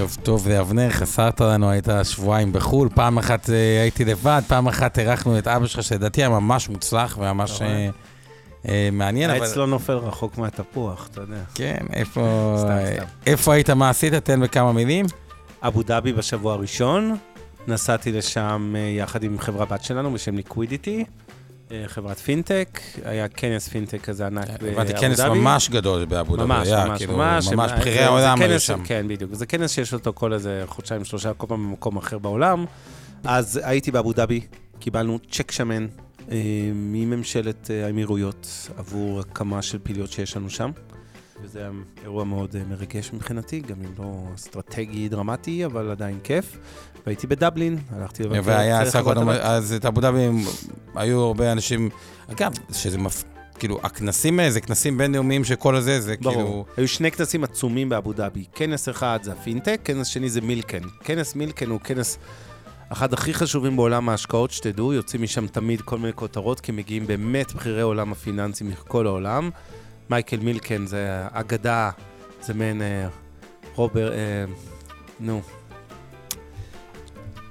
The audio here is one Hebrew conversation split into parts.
ערב טוב לאבנר, חסרת לנו, היית שבועיים בחו"ל, פעם אחת אה, הייתי לבד, פעם אחת אירחנו את אבא שלך, שלדעתי היה ממש מוצלח וממש אה, אה, מעניין. העץ לא נופל רחוק מהתפוח, אתה יודע. כן, איפה היית, מה עשית? תן בכמה מילים. אבו דאבי בשבוע הראשון, נסעתי לשם יחד עם חברה בת שלנו בשם ליקווידיטי, חברת פינטק, היה כנס פינטק כזה ענק באבו דאבי. הבנתי כנס ממש גדול באבו דאבי, ממש, היה, ממש, כאילו, ממש. ממש הם- בכירי העולם היו שם. כן, בדיוק. זה כנס שיש אותו כל איזה חודשיים, שלושה, כל פעם במקום אחר בעולם. אז הייתי באבו דאבי, קיבלנו צ'ק שמן אה, מממשלת אה, האמירויות עבור הקמה של פעילויות שיש לנו שם. וזה היה אירוע מאוד אה, מרגש מבחינתי, גם אם לא אסטרטגי דרמטי, אבל עדיין כיף. והייתי בדבלין, הלכתי לבקר והיה סך הכל. אז את אבו דאבי היו הרבה אנשים, אגב, שזה מפ... כאילו, הכנסים האלה זה כנסים בינלאומיים שכל הזה, זה ברור. כאילו... היו שני כנסים עצומים באבו דאבי. כנס אחד זה הפינטק, כנס שני זה מילקן. כנס מילקן הוא כנס אחד הכי חשובים בעולם ההשקעות, שתדעו, יוצאים משם תמיד כל מיני כותרות, כי מגיעים באמת בכירי עולם הפיננסי מכל העולם. מייקל מילקן זה אגדה, זה מעין אה, רובר, אה, נו,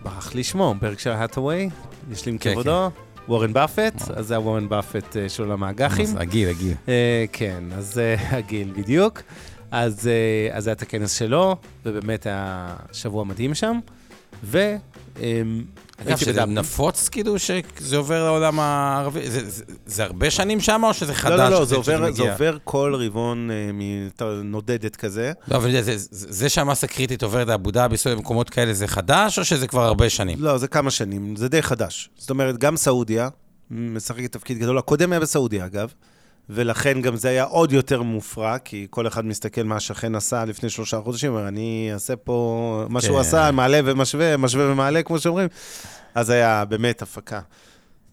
ברח לי שמו, ברקשר האטווי, יש לי עם כן, כבודו. וורן באפט, אז זה הוורן באפט אה, של עולם האג"חים. הגיל, הגיל. אה, כן, אז אה, הגיל בדיוק. אז אז היה את הכנס שלו, ובאמת היה שבוע מדהים שם. ו... אמ, אגב, שזה. נפוץ, כאילו, שזה עובר לעולם הערבי? זה- זה- זה הרבה שנים שם, או שזה חדש? לא, לא, לא, זה עובר, זה? עובר כל רבעון אה, נודדת כזה. לא, אבל זה- זה- זה שהמסה קריטית עוברת לאבו דאבי, במקומות כאלה, זה חדש, או שזה כבר הרבה שנים? לא, זה כמה שנים, זה די חדש. זאת אומרת, גם סעודיה משחקת תפקיד גדול. הקודם היה בסעודיה, אגב, ולכן גם זה היה עוד יותר מופרע, כי כל אחד מסתכל מה השכן עשה לפני שלושה חודשים, אני אעשה פה מה שהוא כן. עשה, מעלה ומשווה, משווה ומעלה, כמו שאומרים. אז היה באמת הפקה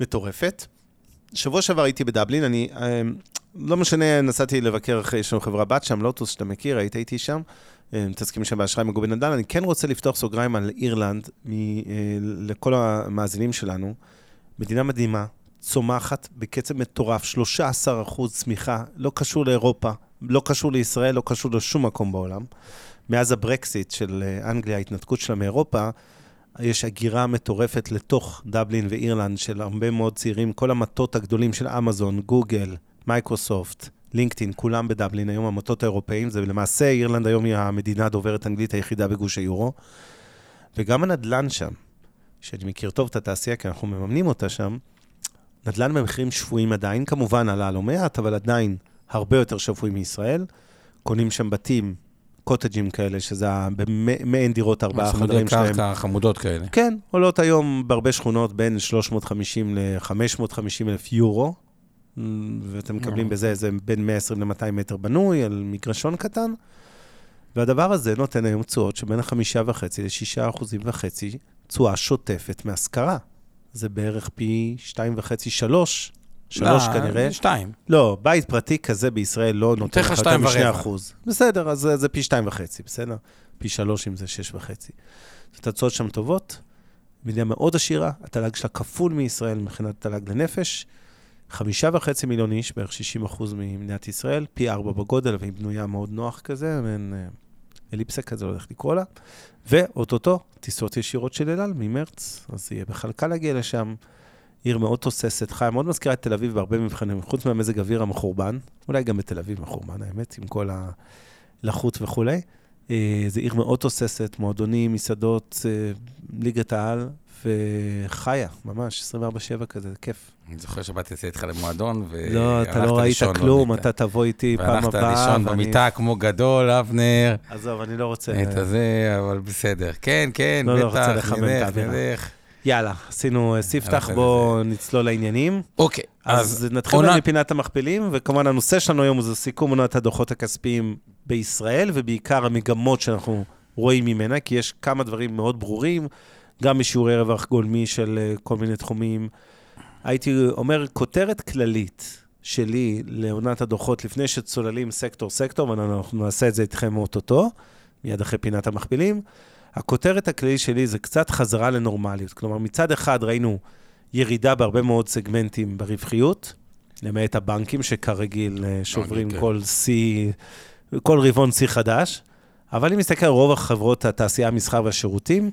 מטורפת. שבוע שעבר הייתי בדבלין, אני, אה, לא משנה, נסעתי לבקר, אחרי- יש לנו חברה בת שם, לוטוס, שאתה מכיר, היית איתי שם. מתעסקים שם באשראי מגובה נדל"ן. אני כן רוצה לפתוח סוגריים על אירלנד, מ, אה, לכל המאזינים שלנו. מדינה מדהימה, צומחת בקצב מטורף, 13 אחוז צמיחה, לא קשור לאירופה, לא קשור לישראל, לא קשור לשום מקום בעולם. מאז הברקסיט של אה, אנגליה, ההתנתקות שלה מאירופה, יש הגירה מטורפת לתוך דבלין ואירלנד של הרבה מאוד צעירים, כל המטות הגדולים של אמזון, גוגל, מייקרוסופט, לינקדאין, כולם בדבלין, היום המטות האירופאים, זה למעשה אירלנד היום היא המדינה הדוברת אנגלית היחידה בגוש היורו. וגם הנדלן שם, שאני מכיר טוב את התעשייה, כי אנחנו מממנים אותה שם, נדל"ן במחירים שפויים עדיין, כמובן עלה לא מעט, אבל עדיין הרבה יותר שפוי מישראל. קונים שם בתים, קוטג'ים כאלה, שזה במעין דירות ארבעה צמודי חדרים שלהם. קרקע חמודות כאלה. כן, עולות היום בהרבה שכונות בין 350 ל-550 אלף יורו, Mm, ואתם מקבלים. בזה איזה בין 120 ל-200 מטר בנוי, על מגרשון קטן. והדבר הזה נותן היום תשואות שבין החמישה וחצי לשישה אחוזים וחצי תשואה שוטפת מהשכרה. זה בערך פי שתיים וחצי, שלוש, שלוש לא, כנראה. שתיים. לא, בית פרטי כזה בישראל לא נותן לך יותר משני. אחוז. בסדר, אז זה, פי שתיים וחצי, בסדר? פי שלוש אם זה שש וחצי. אז התוצאות שם טובות, מדינה מאוד עשירה, התל"ג שלה כפול מישראל מבחינת תל"ג לנפש, חמישה וחצי מיליון איש, בערך 60 אחוז ממדינת ישראל, פי ארבע בגודל, והיא בנויה מאוד נוח כזה, מעין אה, אליפסה כזה, איך לקרוא לה. ואו-טו-טו, טיסות ישירות של אל על ממרץ, אז יהיה בכלל קל להגיע לשם. עיר מאוד תוססת, חיה, מאוד מזכירה את תל אביב בהרבה מובנים, חוץ מהמזג אוויר המחורבן, אולי גם בתל אביב מחורבן, האמת, עם כל הלחות וכולי. אה, זו עיר מאוד תוססת, מועדונים, מסעדות, אה, ליגת העל, וחיה, ממש, 24-7 כזה, זה כיף. אני זוכר שבאתי לצאת איתך למועדון, ו... לא, אתה לא, הלכת לישון כלום, במיטה. אתה תבוא איתי פעם והלכת הבאה. לישון ואני- במיטה כמו גדול, אבנר. עזוב, אני לא רוצה... את הזה, אבל בסדר. כן, כן, לא, לא רוצה בטח, לחמם את האווירה. יאללה, עשינו אה, ספתח, בואו נצלול לעניינים. אוקיי, אז נתחיל עונה- מפינת המכפילים, וכמובן הנושא שלנו היום זה סיכום עונת הדוחות הכספיים בישראל, ובעיקר המגמות שאנחנו רואים ממנה, כי יש כמה דברים מאוד ברורים, גם בשיעורי רווח גולמי של אה, כל מיני תחומים. הייתי אומר, כותרת כללית שלי לעונת הדוחות, לפני שצוללים סקטור-סקטור, ואנחנו נעשה את זה איתכם אוטוטו, מיד אחרי פינת המכפילים, הכותרת הכללית שלי זה קצת חזרה לנורמליות. כלומר, מצד אחד ראינו ירידה בהרבה מאוד סגמנטים ברווחיות, למעט הבנקים שכרגיל אה, שוברים כן. כל שיא, כל רבעון שיא חדש. אבל אם נסתכל על רוב החברות התעשייה, המסחר והשירותים,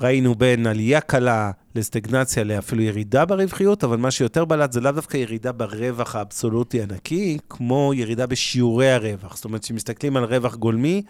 ראינו בין עלייה קלה לסטגנציה לאפילו ירידה ברווחיות, אבל מה שיותר בלט זה לאו דווקא ירידה ברווח האבסולוטי הנקי, כמו ירידה בשיעורי הרווח. זאת אומרת, כשמסתכלים על רווח גולמי,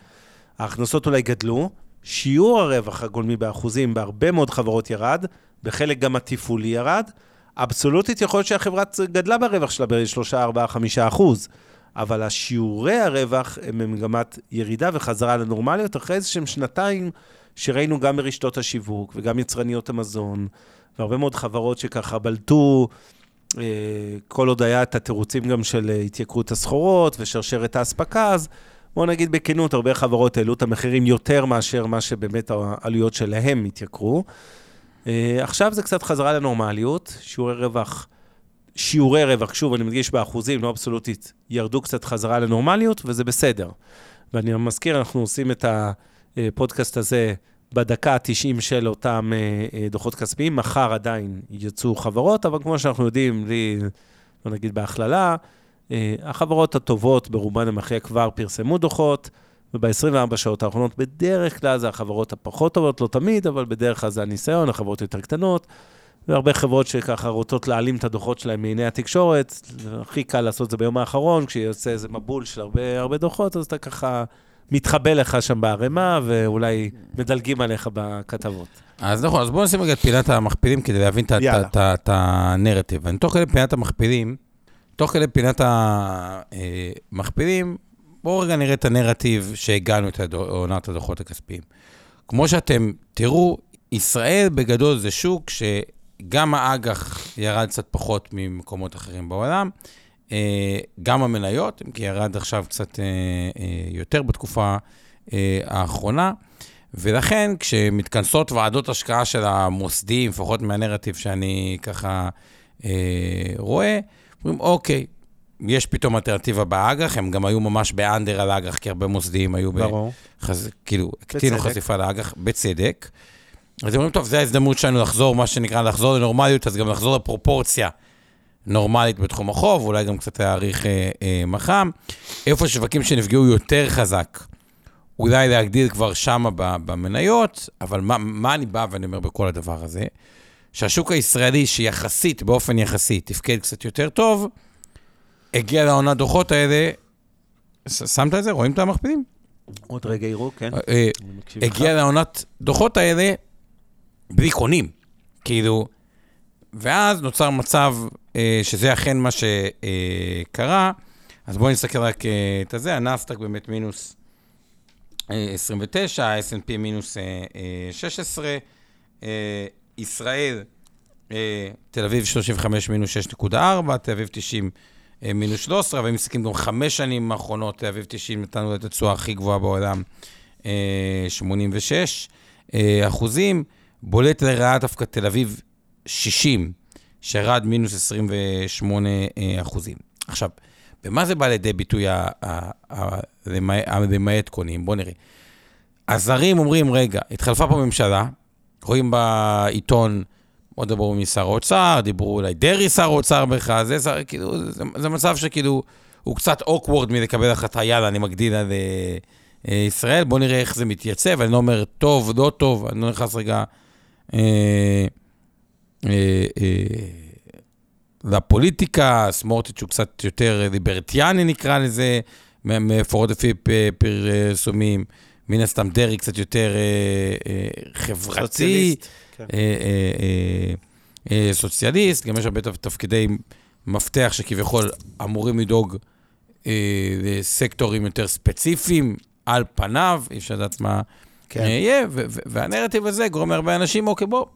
ההכנסות אולי גדלו, שיעור הרווח הגולמי באחוזים בהרבה מאוד חברות ירד, בחלק גם התפעולי ירד. אבסולוטית יכול להיות שהחברה גדלה ברווח שלה ב-3, 4, 5 אחוז, אבל השיעורי הרווח הם במגמת ירידה וחזרה לנורמליות, אחרי איזה שהם שנתיים שראינו גם ברשתות השיווק וגם יצרניות המזון, והרבה מאוד חברות שככה בלטו, אה, כל עוד היה את התירוצים גם של אה, התייקרות הסחורות ושרשרת האספקה, אז בואו נגיד בכנות, הרבה חברות העלו את המחירים יותר מאשר מה שבאמת העלויות שלהם התייקרו. אה, עכשיו זה קצת חזרה לנורמליות, שיעורי רווח, שיעורי רווח, שוב, אני מדגיש באחוזים, לא אבסולוטית, ירדו קצת חזרה לנורמליות, וזה בסדר. ואני מזכיר, אנחנו עושים את הפודקאסט הזה בדקה ה-90 של אותם אה, אה, דוחות כספיים, מחר עדיין יצאו חברות, אבל כמו שאנחנו יודעים, בלי, בוא נגיד בהכללה, אה, החברות הטובות ברובן המכריע כבר פרסמו דוחות, וב-24 שעות האחרונות בדרך כלל זה החברות הפחות טובות, לא תמיד, אבל בדרך כלל זה הניסיון, החברות יותר קטנות, והרבה חברות שככה רוצות להעלים את הדוחות שלהם מעיני התקשורת, הכי קל לעשות את זה ביום האחרון, כשיוצא איזה מבול של הרבה, הרבה דוחות, אז אתה ככה מתחבא לך שם בערימה, ואולי מדלגים עליך בכתבות. אז נכון, אז בואו נשים רגע את פינת המכפילים כדי להבין את הנרטיב. אני תוך כדי פינת המכפילים, תוך כדי פינת המכפילים, בואו רגע נראה את הנרטיב שהגענו את עונת הדוחות הכספיים. כמו שאתם תראו, ישראל בגדול זה שוק שגם האג"ח ירד קצת פחות ממקומות אחרים בעולם, אה, גם המניות, אם כי ירד עכשיו קצת אה, אה, יותר בתקופה אה, האחרונה. ולכן, כשמתכנסות ועדות השקעה של המוסדיים, לפחות מהנרטיב שאני ככה אה, רואה, אומרים, אוקיי, יש פתאום אלטרנטיבה באג"ח, הם גם היו ממש באנדר על האג"ח, כי הרבה מוסדיים היו, ברור. חז... כאילו, הקטינו. חשיפה לאג"ח, בצדק. אז הם אומרים, טוב, זו ההזדמנות שלנו לחזור, מה שנקרא, לחזור לנורמליות, אז גם לחזור לפרופורציה נורמלית בתחום החוב, אולי גם קצת להאריך אה, אה, מח"מ. איפה שווקים שנפגעו יותר חזק, אולי להגדיל כבר שמה במניות, אבל מה, מה אני בא ואני אומר בכל הדבר הזה? שהשוק הישראלי, שיחסית, באופן יחסי, תפקד קצת יותר טוב, הגיע לעונת דוחות האלה, שמת את זה? רואים את המכפילים? עוד רגע יראו, כן. אה, לך. הגיע לעונת דוחות האלה בלי קונים. כאילו, ואז נוצר מצב אה, שזה אכן מה שקרה. אז בואו נסתכל רק אה, את הזה, הנסטק באמת מינוס אה, 29, ה-S&P מינוס אה, אה, 16, אה, ישראל, אה, תל אביב 35 מינוס 6.4, תל אביב 90 אה, מינוס 13, אבל אם מסתכלים גם חמש שנים האחרונות, תל אביב 90 נתנו את התשואה הכי גבוהה בעולם, אה, 86 אה, אחוזים. בולט לרעה דווקא תל אביב 60, שירד מינוס 28 אה, אחוזים. עכשיו, במה זה בא לידי ביטוי הלמעט קונים? בואו נראה. הזרים אומרים, רגע, התחלפה פה ממשלה, רואים בעיתון, עוד דיברו משר האוצר, דיברו אולי דרעי שר האוצר בכלל, זה, שר- כאילו, זה, זה מצב שכאילו, הוא קצת אוקוורד מלקבל החלטה, יאללה, אני מגדיל על אה, אה, ישראל, בואו נראה איך זה מתייצב, אני לא אומר טוב, לא טוב, אני לא נכנס רגע אה, לפוליטיקה, סמוטריץ' הוא קצת יותר ליברטיאני נקרא לזה, מ- מפורות לפי פרסומים, מן הסתם דרעי קצת יותר אה, אה, חברתי. סוציאליסט. כן. אה, אה, אה, אה, סוציאליסט, גם יש הרבה תפ- תפקידי מפתח שכביכול אמורים לדאוג אה, לסקטורים יותר ספציפיים, על פניו, אי אפשר לדעת מה כן. אה, יהיה, והנרטיב הזה גורם להרבה אנשים, אוקיי, בוא,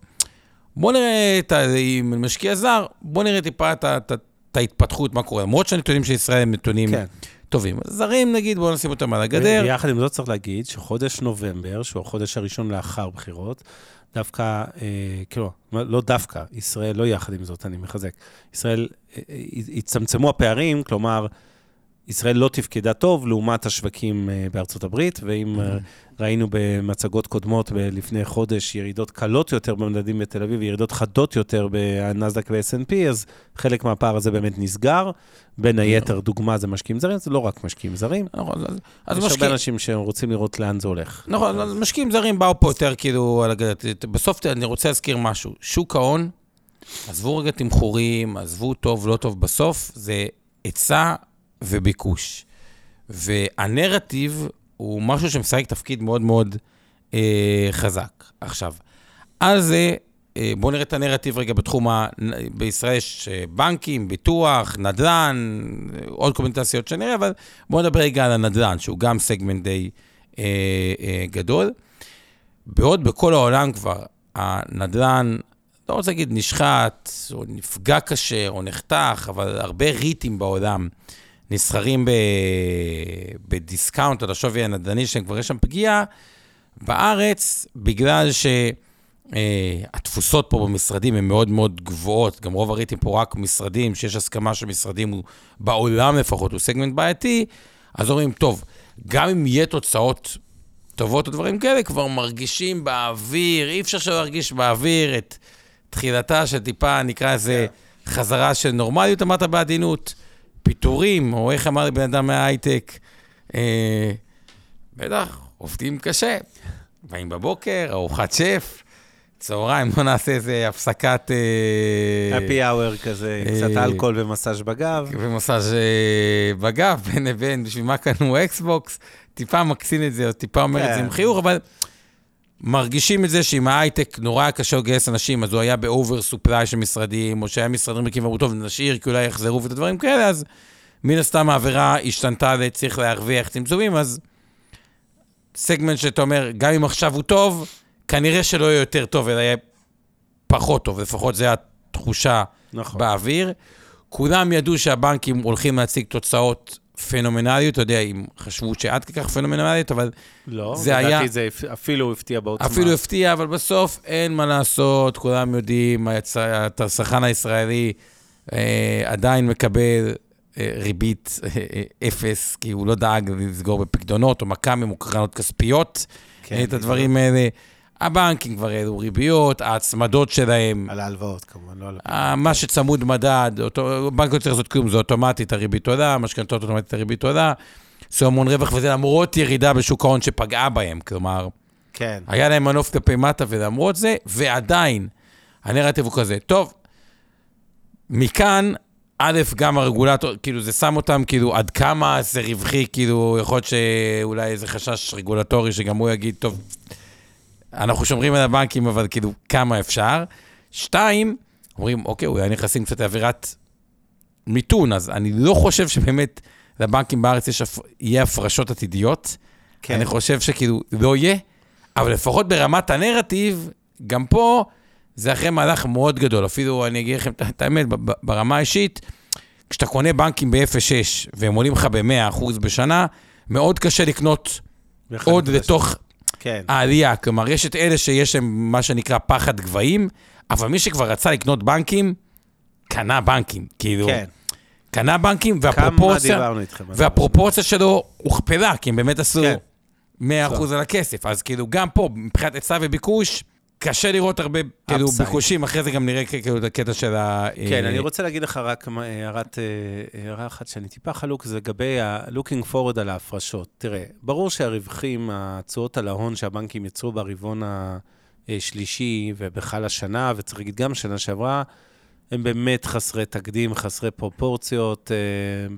בוא נראה את ה... עם משקיע זר, בוא נראה טיפה את, ההתפתחות, מה קורה. למרות שהנתונים של ישראל הם נתונים כן. טובים. זרים, נגיד, בואו נשים אותם על הגדר. ויחד עם זאת צריך להגיד שחודש נובמבר, שהוא החודש הראשון לאחר בחירות, דווקא, אה, כאילו, לא דווקא, ישראל, לא יחד עם זאת, אני מחזק, ישראל, אה, אה, הצטמצמו הפערים, כלומר, ישראל לא תפקדה טוב לעומת השווקים אה, בארצות הברית, ואם אה, ראינו במצגות קודמות לפני חודש ירידות קלות יותר במדדים בתל אביב, וירידות חדות יותר בנסדק ו-S&P, אז חלק מהפער הזה באמת נסגר. בין היתר, דוגמה זה משקיעים זרים, זה לא רק משקיעים זרים. נכון, אז, אז יש הרבה משקיע... אנשים שרוצים לראות לאן זה הולך. נכון, אז משקיעים זרים באו פה יותר כאילו על הגדר. בסוף אני רוצה להזכיר משהו. שוק ההון, עזבו רגע תמחורים, עזבו טוב, לא טוב, בסוף זה היצע וביקוש. והנרטיב הוא משהו שמשחק תפקיד מאוד מאוד אה, חזק. עכשיו, על זה, אה, בואו נראה את הנרטיב רגע בתחום ה... בישראל יש אה, בנקים, ביטוח, נדל"ן, אה, עוד כל מיני תעשיות שנראה, אבל בואו נדבר רגע על הנדל"ן, שהוא גם סגמנט די אה, אה, גדול. בעוד בכל העולם כבר הנדל"ן, לא רוצה להגיד נשחט, או נפגע קשה, או נחתך, אבל הרבה ריטים בעולם נסחרים ב... בדיסקאונט על השווי הנדל"ני, שכבר יש שם פגיעה, בארץ, בגלל שהתפוסות פה במשרדים הן מאוד מאוד גבוהות, גם רוב הריטים פה רק משרדים, שיש הסכמה שמשרדים הוא, בעולם לפחות, הוא סגמנט בעייתי, אז אומרים, טוב, גם אם יהיה תוצאות טובות או דברים כאלה, כבר מרגישים באוויר, אי אפשר שלא להרגיש באוויר את תחילתה של טיפה, נקרא לזה, חזרה של נורמליות, אמרת בעדינות, פיטורים, או איך אמר לי בן אדם מההייטק, אה, בטח, עובדים קשה. באים בבוקר, ארוחת שף, צהריים, בוא נעשה איזה הפסקת... אה, הפי האוור כזה, אה, קצת אלכוהול ומסאז' בגב. ומסאז' אה, בגב, בין לבין, בשביל מה קנו אקסבוקס, טיפה מקצין את זה, או טיפה אומר את זה כן. עם חיוך, אבל מרגישים את זה שעם ההייטק נורא קשה לגייס אנשים, אז הוא היה ב-over supply של משרדים, או שהיה משרדים ריקים ואמרו, טוב, נשאיר, כי אולי יחזרו ואת הדברים כאלה, אז מן הסתם האווירה השתנתה לצריך להרוויח צמצומים, אז סגמנט שאתה אומר, גם אם עכשיו הוא טוב, כנראה שלא יהיה יותר טוב, אלא יהיה פחות טוב, לפחות זו התחושה נכון. באוויר. כולם ידעו שהבנקים הולכים להציג תוצאות פנומנליות, אתה יודע, אם חשבו שעד כדי כך פנומנליות, אבל לא, זה היה- לדעתי זה אפילו הפתיע בעוצמה. אפילו הפתיע, אבל בסוף אין מה לעשות, כולם יודעים, הצרכן הישראלי אה, עדיין מקבל אה, ריבית אה, אה, אפס, כי הוא לא דאג לסגור בפקדונות או מכ"מים או קרנות כספיות, כן, כן, את הדברים האלה. הבנקים כבר העלו ריביות, ההצמדות שלהם, על ההלוואות כמובן, לא על... אה, מה שצמוד מדד, אותו, בנק לא צריך לעשות כלום, זה אוטומטית הריבית עולה, משכנתות אוטומטית הריבית עולה, עשו המון רווח, וזה למרות ירידה בשוק ההון שפגעה בהם, כלומר, כן. היה להם מנוף כלפי מטה, ולמרות זה, ועדיין, הנרטיב הוא כזה, טוב, מכאן, א', גם הרגולטור, כאילו, זה שם אותם, כאילו, עד כמה זה רווחי, כאילו, יכול להיות שאולי איזה חשש רגולטורי, שגם הוא יגיד, טוב, אנחנו שומרים על הבנקים, אבל כאילו, כמה אפשר. שתיים, אומרים, אוקיי, אולי נכנסים קצת לאווירת מיתון, אז אני לא חושב שבאמת לבנקים בארץ יש, יהיה הפרשות עתידיות. כן. אני חושב שכאילו, לא יהיה, אבל לפחות ברמת הנרטיב, גם פה, זה אחרי מהלך מאוד גדול. אפילו, אני אגיד לכם את- האמת, ברמה האישית, כשאתה קונה בנקים ב-0.6 והם עולים לך ב-100% בשנה, מאוד קשה לקנות עוד לתוך כן. העלייה. כלומר, יש את אלה שיש להם מה שנקרא פחד גבהים, אבל מי שכבר רצה לקנות בנקים, קנה בנקים. כאילו, כן. קנה בנקים, והפרופורציה? והפרופורציה שלו הוכפלה, כי הם באמת עשו כן. 100% על הכסף. אז כאילו, גם פה, מבחינת היצע וביקוש, קשה לראות הרבה כאילו. ביקושים, אחרי זה גם נראה כאילו את הקטע של ה... כן, אה, אני רוצה להגיד לך רק מה- הערת, אה, הערה אחת שאני טיפה חלוק, זה לגבי ה-looking forward על ההפרשות. תראה, ברור שהרווחים, התשואות על ההון שהבנקים יצרו ברבעון השלישי ובכלל השנה, וצריך להגיד גם שנה שעברה, הם באמת חסרי תקדים, חסרי פרופורציות, אה,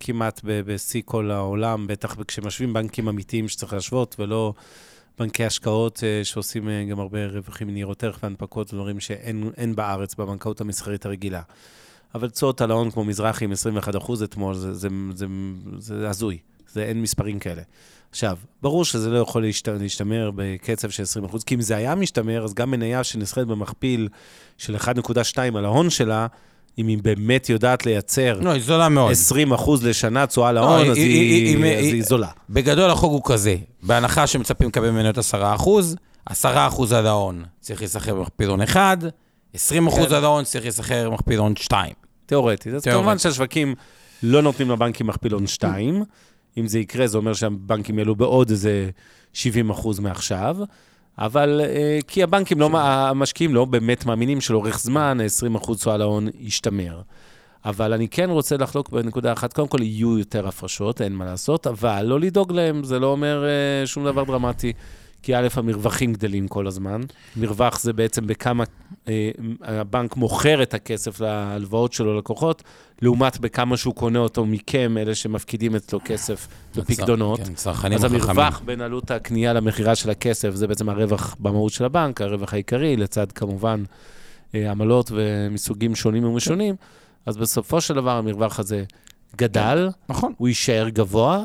כמעט בשיא כל העולם, בטח כשמשווים בנקים אמיתיים שצריך להשוות, ולא בנקי השקעות אה, שעושים אה, גם הרבה רווחים מניירות ערך והנפקות, דברים שאין אין בארץ בבנקאות המסחרית הרגילה. אבל תשואות על ההון כמו מזרחי עם 21 אחוז אתמול, זה, זה, זה, זה הזוי. זה אין מספרים כאלה. עכשיו, ברור שזה לא יכול להשת... להשתמר בקצב של 20%, כי אם זה היה משתמר, אז גם מניה שנסחרת במכפיל של 1.2 על ההון שלה, אם היא באמת יודעת לייצר לא, היא זולה מאוד. 20 אחוז לשנה תשואה על ההון, היא- אז היא- היא היא- אז היא- היא זולה. בגדול החוק הוא כזה, בהנחה שמצפים לקבל ממניות 10 אחוז, 10 אחוז על ההון צריך להיסחר במכפיל הון 1, 20 אחוז כן. על ההון צריך להיסחר במכפיל הון 2. תיאורטית. אז. כמובן שהשווקים לא נותנים לבנקים מכפילון 2. אם זה יקרה, זה אומר שהבנקים יעלו בעוד איזה 70 אחוז מעכשיו. אבל אה, כי הבנקים, לא, המשקיעים לא באמת מאמינים שלאורך זמן, 20 אחוז תשואה להון ישתמר. אבל אני כן רוצה לחלוק בנקודה אחת, קודם כל יהיו יותר הפרשות, אין מה לעשות, אבל לא לדאוג להם, זה לא אומר אה, שום דבר דרמטי. כי א', המרווחים גדלים כל הזמן. מרווח זה בעצם בכמה אה, הבנק מוכר את הכסף להלוואות שלו ללקוחות, לעומת בכמה שהוא קונה אותו מכם, אלה שמפקידים אצלו כסף בפקדונות. כן, צרכנים אז החכמים. המרווח בין עלות הקנייה למכירה של הכסף, זה בעצם הרווח במהות של הבנק, הרווח העיקרי, לצד כמובן אה, עמלות ומסוגים שונים ומשונים. אז בסופו של דבר המרווח הזה גדל, נכון. הוא יישאר גבוה,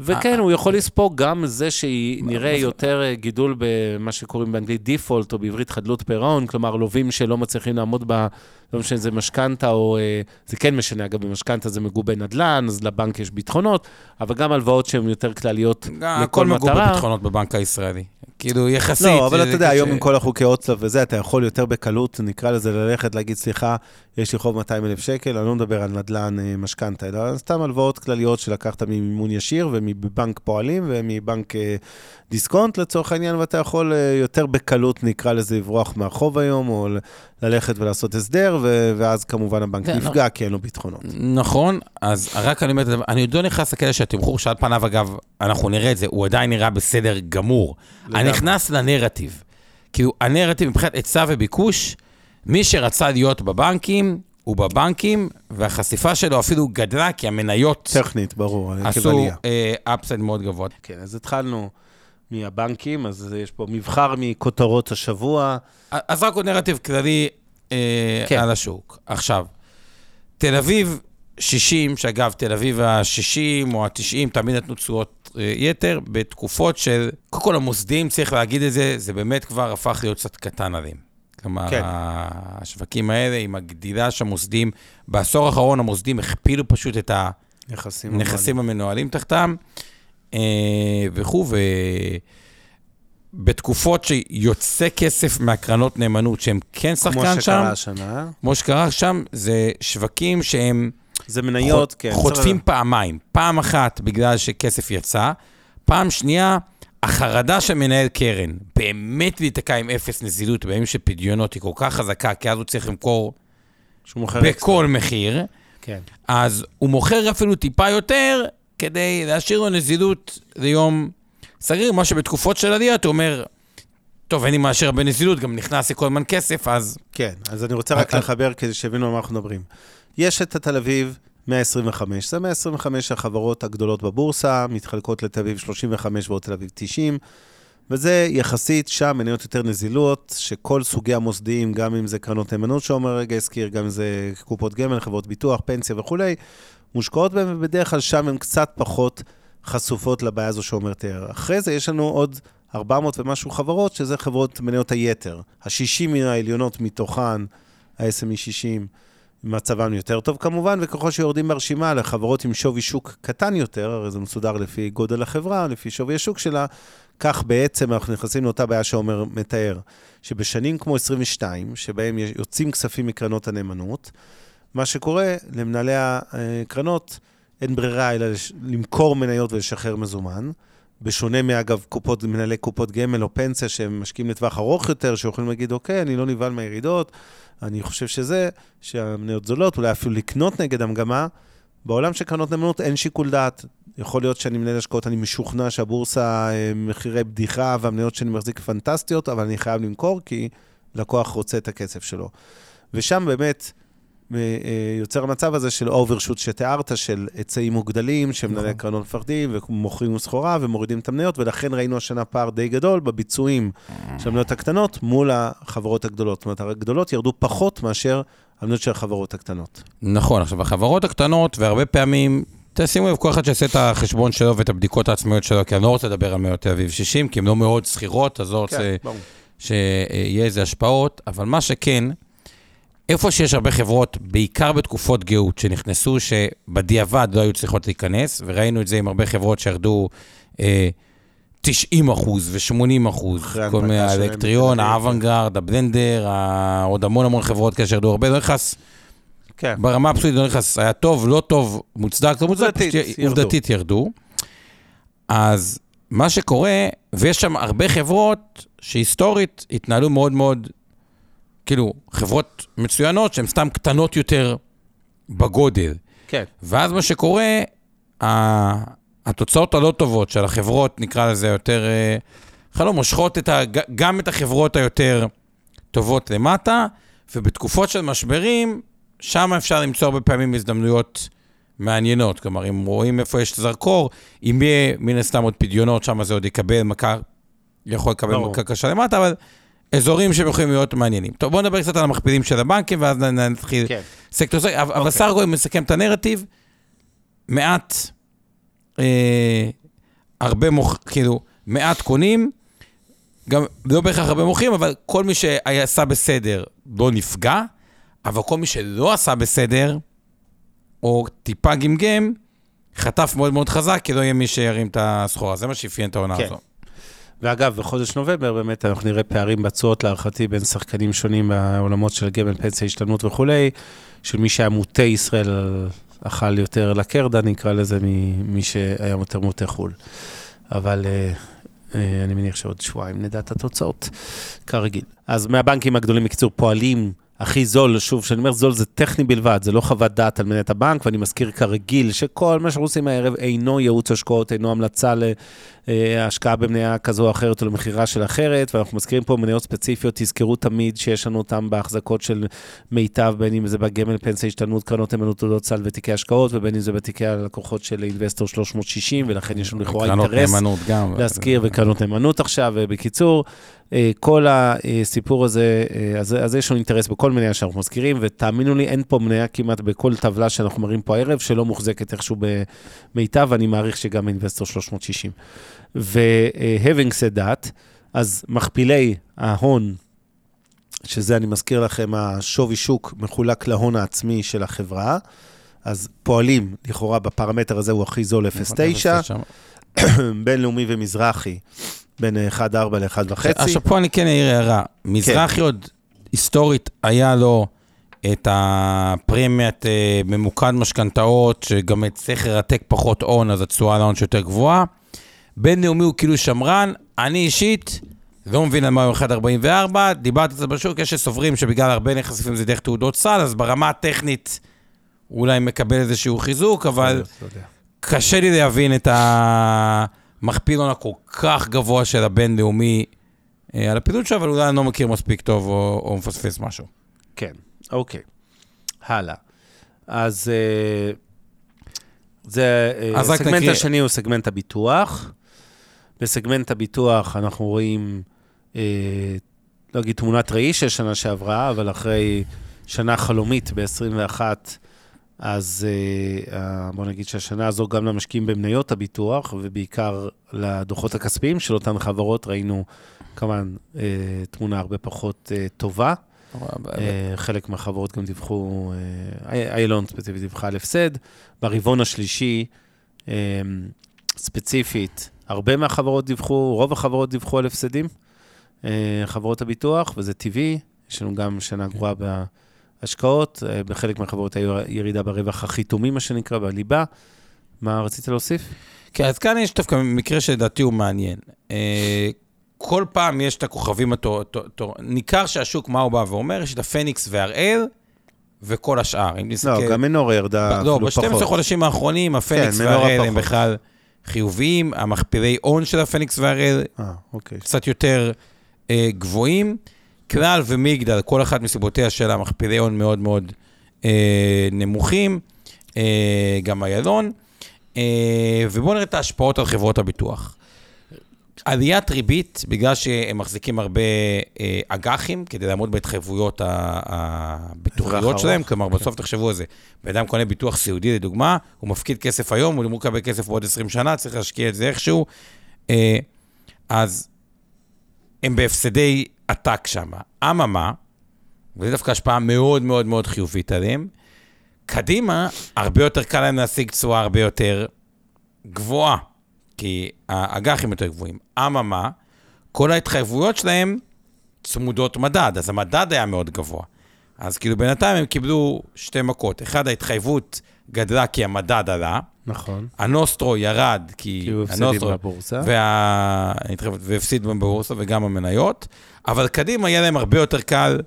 וכן, הוא יכול לספוג גם זה שנראה יותר אה, גידול במה שקוראים באנגלית דיפולט, או בעברית חדלות פירעון, כלומר, לווים שלא מצליחים לעמוד ב... לא משנה, זה משכנתה או... אה, זה כן משנה, אגב, במשכנתה זה מגובה נדל"ן, אז לבנק יש ביטחונות, אבל גם הלוואות שהן יותר כלליות גם לכל הכל מגובה מטרה. בביטחונות בבנק הישראלי. כאילו, יחסית... לא, אבל זה- אתה יודע. היום עם כל החוקי הוצלב וזה, אתה יכול יותר בקלות, נקרא לזה, ללכת, להגיד, סליחה, יש לי חוב 200 אלף שקל, אני לא מדבר על נדל"ן אה, משכנתה, אלא סתם הלוואות כלליות שלקחת ממימון ישיר ומבנק פועלים ומבנק אה, דיסקונט לצורך העניין, ואתה יכול אה, יותר בקלות, נקרא לזה, לברוח מהחוב היום, או ללכת ולעשות הסדר, ו- ואז כמובן הבנק כן, נפגע כי אין לו ביטחונות. נכון, אז רק אני אומר, אני עוד לא נכנס לכאלה שהתמחור שעל פניו, אגב, אנחנו נראה את זה, הוא עדיין נראה בסדר גמור. לגמרי. אני נכנס לנרטיב. כאילו, הנרטיב מבחינת היצע וביקוש, מי שרצה להיות בבנקים, הוא בבנקים, והחשיפה שלו אפילו גדלה, כי המניות טכנית, ברור, עשו. אפסייד מאוד גבוה. כן, אז התחלנו מהבנקים, אז יש פה מבחר מכותרות השבוע. אז רק עוד נרטיב כללי אה, כן. על השוק. עכשיו, תל אביב 60, שאגב, תל אביב ה-60 או ה-90 תמיד נתנו תשואות אה, יתר, בתקופות של, קודם כל המוסדיים, צריך להגיד את זה, זה באמת כבר הפך להיות קצת קטן עליהם. כלומר, כן. השווקים האלה, עם הגדילה שהמוסדיים, בעשור האחרון המוסדיים הכפילו פשוט את נכסים. הנכסים המנוהלים תחתם, וכו', ובתקופות שיוצא כסף מהקרנות נאמנות, שהם כן כמו שחקן שם, שקרה השנה. כמו שקרה שם, זה שווקים שהם זה מניות, חוט- כן. חוטפים צריך- פעמיים. פעם אחת בגלל שכסף יצא, פעם שנייה, החרדה של מנהל קרן, באמת להיתקע עם אפס נזילות בימים של פדיונות היא כל כך חזקה, כי אז הוא צריך למכור. בכל מחיר, כן. אז הוא מוכר אפילו טיפה יותר, כדי להשאיר לו נזילות ליום סגריר, מה שבתקופות של עלייה אתה אומר, טוב, אין לי מאשר הרבה נזילות, גם נכנס לי כל הזמן כסף, אז כן, אז אני רוצה רק לחבר כדי שיבינו על מה אנחנו מדברים. יש את התל אביב 125, זה 125 החברות הגדולות בבורסה, מתחלקות לתל אביב 35 ועוד תל אביב 90, וזה יחסית שם מניות יותר נזילות, שכל סוגי המוסדיים, גם אם זה קרנות נאמנות שעומר רגע הזכיר, גם אם זה קופות גמל, חברות ביטוח, פנסיה וכולי, מושקעות בהן, ובדרך כלל שם הן קצת פחות חשופות לבעיה הזו שעומר תיאר. אחרי זה יש לנו עוד 400 ומשהו חברות, שזה חברות מניות היתר. ה-60 העליונות מתוכן, ה-SME 60, מצבם יותר טוב כמובן, וככל שיורדים ברשימה לחברות עם שווי שוק קטן יותר, הרי זה מסודר לפי גודל החברה, לפי שווי השוק שלה, כך בעצם אנחנו נכנסים לאותה בעיה שעומר מתאר, שבשנים כמו 22, שבהם יוצאים כספים מקרנות הנאמנות, מה שקורה, למנהלי הקרנות אין ברירה אלא למכור מניות ולשחרר מזומן. בשונה מאגב קופות, מנהלי קופות גמל או פנסיה שהם משקיעים לטווח ארוך יותר, שיכולים להגיד, אוקיי, אני לא נבהל מהירידות, אני חושב שזה, שהמניות זולות, אולי אפילו לקנות נגד המגמה. בעולם של קרנות נאמנות אין שיקול דעת. יכול להיות שאני מנהל השקעות, אני משוכנע שהבורסה אה, מחירי בדיחה והמניות שאני מחזיק פנטסטיות, אבל אני חייב למכור כי לקוח רוצה את הכסף שלו. ושם באמת יוצר המצב הזה של אוברשוט שתיארת, של היצעים מוגדלים, שמנהלי נכון. הקרנות מפחדים ומוכרים סחורה ומורידים את המניות, ולכן ראינו השנה פער די גדול בביצועים של המניות הקטנות מול החברות הגדולות. זאת אומרת, הגדולות ירדו פחות מאשר המניות של החברות הקטנות. נכון. עכשיו, החברות הקטנות, והרבה פעמים תשימו לב, כל אחד שיעשה את החשבון שלו ואת הבדיקות העצמאיות שלו, כי אני לא רוצה לדבר על מאות תל אביב 60, כי הן לא מאוד שכירות, אז לא רוצה כן. שיהיה איזה השפעות, אבל מה שכן, איפה שיש הרבה חברות, בעיקר בתקופות גאות, שנכנסו, שבדיעבד לא היו צריכות להיכנס, וראינו את זה עם הרבה חברות שירדו אה, 90 אחוז ו-80 אחוז, כל מיני, האלקטריון. האוונגרד, הבלנדר, עוד המון המון חברות כאלה שירדו הרבה, לא נכנס, כן. ברמה הפסולית לא נכנס, היה טוב, לא טוב, מוצדק, לא מוצדק, עובדתית, פשוט ירדו. עובדתית ירדו. אז מה שקורה, ויש שם הרבה חברות שהיסטורית התנהלו מאוד מאוד, כאילו, חברות מצוינות שהן סתם קטנות יותר בגודל. כן. ואז מה שקורה, התוצאות הלא טובות של החברות, נקרא לזה יותר, אה, בכלל לא מושכות את ה, גם את החברות היותר טובות למטה, ובתקופות של משברים, שם אפשר למצוא הרבה פעמים הזדמנויות מעניינות. כלומר, אם רואים איפה יש זרקור, אם יהיה מן הסתם עוד פדיונות, שם זה עוד יקבל מכה, יכול לקבל ברור. מכה קשה למטה, אבל אזורים שהם יכולים להיות מעניינים. טוב, בואו נדבר קצת על המכפילים של הבנקים, ואז נתחיל כן. סקטור זה, אבל אוקיי. סך אם נסכם את הנרטיב, מעט, אה, הרבה מוכ... כאילו, מעט קונים, גם לא בהכרח הרבה מוכרים, אבל כל מי שעשה בסדר לא נפגע, אבל כל מי שלא עשה בסדר, או טיפה גמגם, חטף מאוד מאוד חזק, כי לא יהיה מי שירים את הסחורה. זה מה שאפיין את העונה כן. הזו. ואגב, בחודש נובמבר באמת אנחנו נראה פערים בתשואות להערכתי בין שחקנים שונים בעולמות של גמל, פנסיה, השתלמות וכולי, של מי שהיה מוטה ישראל אכל יותר לקרדה, נקרא לזה, ממי שהיה יותר מוטה חו"ל. אבל אה, אה, אני מניח שעוד שבועיים נדע את התוצאות, כרגיל. אז מהבנקים הגדולים, בקיצור, פועלים הכי זול, שוב, כשאני אומר זול זה טכני בלבד, זה לא חוות דעת על מנהלת הבנק, ואני מזכיר כרגיל שכל מה שאנחנו עושים הערב אינו ייעוץ השקעות, אינו המלצה להשקעה במניה כזו או אחרת או למכירה של אחרת, ואנחנו מזכירים פה מניות ספציפיות, תזכרו תמיד שיש לנו אותן בהחזקות של מיטב, בין אם זה בגמל פנסיה השתלמות, קרנות נאמנות תעודות סל ותיקי השקעות, ובין אם זה בתיקי הלקוחות של אינבסטור 360, ולכן יש לנו לכאורה אינטרס. להזכיר וקרנות נאמנות עכשיו, ובקיצור, אה, כל הסיפור הזה, אה, אז, אז יש לנו אינטרס בכל מניה שאנחנו מזכירים, ותאמינו לי, אין פה מניה כמעט בכל טבלה שאנחנו מראים פה הערב, שלא מוחזקת איכשהו במיטב, ואני מעריך שגם אינבסטור 360. ו-having said that, אז מכפילי ההון, שזה, אני מזכיר לכם, השווי שוק מחולק להון העצמי של החברה, אז פועלים, לכאורה, בפרמטר הזה הוא הכי זול 0.9, בינלאומי ומזרחי, בין 1.4 ל-1.5. עכשיו פה אני כן אעיר הערה. מזרחי עוד היסטורית היה לו את הפרמיית אה, ממוקד משכנתאות, שגם צריך לרתק פחות הון, אז התשואה להון שיותר גבוהה. בינלאומי הוא כאילו שמרן, אני אישית לא מבין על מה הוא 1.44, דיברתי על זה בשוק, יש שסוברים שבגלל הרבה נכסים זה דרך תעודות סל, אז ברמה הטכנית הוא אולי מקבל איזשהו חיזוק, אבל... קשה לי להבין את המכפיל הון הכל כך גבוה של הבינלאומי אה, על הפעילות שלו, אבל אולי אני לא מכיר מספיק טוב או, או מפספס משהו. כן, אוקיי. הלאה. אז אה, זה, אה, הסגמנט נקריא- השני הוא סגמנט הביטוח. בסגמנט הביטוח אנחנו רואים, אה, לא אגיד תמונת ראי של שנה שעברה, אבל אחרי שנה חלומית ב-21, אז אה, בוא נגיד שהשנה הזו גם למשקיעים במניות הביטוח, ובעיקר לדוחות הכספיים של אותן חברות, ראינו כמובן אה, תמונה הרבה פחות אה, טובה. אה, חלק מהחברות גם דיווחו, אה, איילון ספציפית דיווחה על הפסד. ברבעון השלישי, אה, ספציפית, הרבה מהחברות דיווחו, רוב החברות דיווחו על הפסדים, אה, חברות הביטוח, וזה טבעי, יש לנו גם שנה גרועה בהשקעות, אה, בחלק מהחברות היו ירידה ברווח החיתומי, מה שנקרא, בליבה. מה רצית להוסיף? כן, אז כאן יש דווקא מקרה שלדעתי הוא מעניין. אה, כל פעם יש את הכוכבים התור... ניכר שהשוק, מה הוא בא ואומר? יש את הפניקס והראל וכל השאר. אם נסתכל... לא, גם מנור ירדה לא, אפילו פחות. ב-12 חודשים האחרונים, הפניקס כן, מנורה והראל הם. בכלל חיוביים, המכפילי הון של הפניקס והראל אה, אוקיי. קצת יותר אה, גבוהים. כלל ומגדל, כל אחת מסיבותיה של המכפילי הון מאוד מאוד אה, נמוכים, אה, גם איילון. אה, ובואו נראה את ההשפעות על חברות הביטוח. עליית ריבית, בגלל שהם מחזיקים הרבה אה, אג"חים, כדי לעמוד בהתחייבויות הביטוחיות. שלהם, כלומר, בסוף תחשבו על זה. בן אדם קונה ביטוח סיעודי, לדוגמה, הוא מפקיד כסף היום, הוא אמור לקבל כסף בעוד 20 שנה, צריך להשקיע את זה איכשהו. אה, אז הם בהפסדי עתק שם. אממה, וזו דווקא השפעה מאוד מאוד מאוד חיובית עליהם, קדימה, הרבה יותר קל להם להשיג תשואה הרבה יותר גבוהה, כי האג"חים יותר גבוהים. אממה, כל ההתחייבויות שלהם צמודות מדד, אז המדד היה מאוד גבוה. אז כאילו בינתיים הם קיבלו שתי מכות. אחד, ההתחייבות גדלה כי המדד עלה, נכון. הנוסטרו ירד כי... כי הוא הנוסטרו- בבורסה. וה... והפסיד בבורסה וגם המניות, אבל קדימה יהיה להם הרבה יותר קל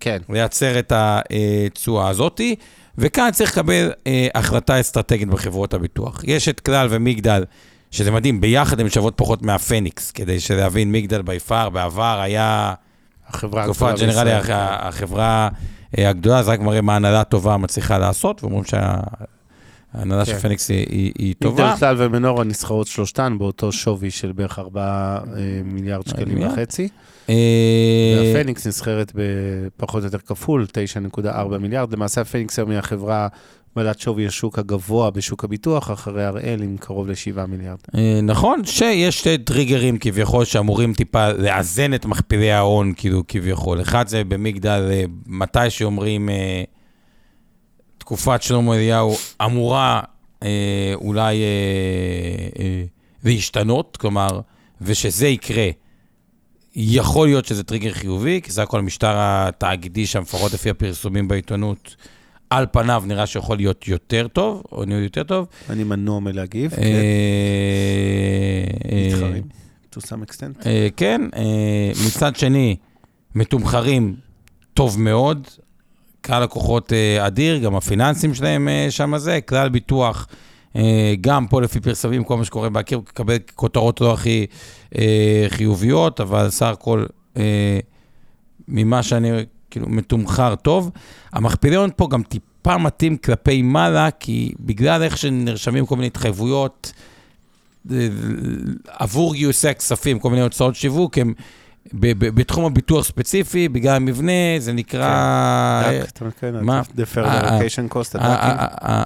כן. לייצר את התשואה הזאתי, וכאן צריך לקבל אה, החלטה אסטרטגית בחברות הביטוח. יש את כלל ומגדל, שזה מדהים, ביחד הן שוות פחות מהפניקס, כדי להבין, מגדל ביפר בעבר היה החברה הגדולה ג'נרלי, החברה אה, הגדולה, זה רק מראה מה הנהלה טובה מצליחה לעשות, ואומרים שההנהלה של כן. פניקס היא- היא היא מגדל טובה. כלל ומנורה נסחרות שלושתן באותו שווי של בערך 4 מיליארד שקלים מיליארד. וחצי. אה, והפניקס נסחרת בפחות או יותר כפול, 9.4 מיליארד. למעשה הפניקס היום היא החברה בעלת שווי השוק הגבוה בשוק הביטוח, אחרי הראל עם קרוב ל-7 מיליארד. אה, נכון שיש שתי טריגרים כביכול שאמורים טיפה לאזן את מכפילי ההון, כאילו, כביכול. אחד זה במגדל, אה, מתי שאומרים, אה, תקופת שלמה אליהו אמורה אולי להשתנות, כלומר, ושזה יקרה. יכול להיות שזה טריגר חיובי, כי זה הכל המשטר התאגידי שם, לפחות לפי הפרסומים בעיתונות, על פניו נראה שיכול להיות יותר טוב, או ניהול יותר טוב. אני מנוע מלהגיב, כן, אה, אה, מתחרים, to some extent. אה, כן, אה, מצד שני, מתומחרים טוב מאוד, קהל לקוחות אה, אדיר, גם הפיננסים שלהם אה, שם זה, כלל ביטוח, אה, גם פה לפי פרסמים, כל מה שקורה בהכיר, מקבל כותרות לא הכי אה, חיוביות, אבל סך הכל, אה, ממה שאני, כאילו, מתומחר טוב. המכפילי הון פה גם טיפה מתאים כלפי מעלה, כי בגלל איך שנרשמים כל מיני התחייבויות, אה, עבור גיוסי הכספים, כל מיני הוצאות שיווק, הם בתחום הביטוח ספציפי, בגלל המבנה, זה נקרא... אה, דק, אתה מתכוון? deferred אה, allocation cost,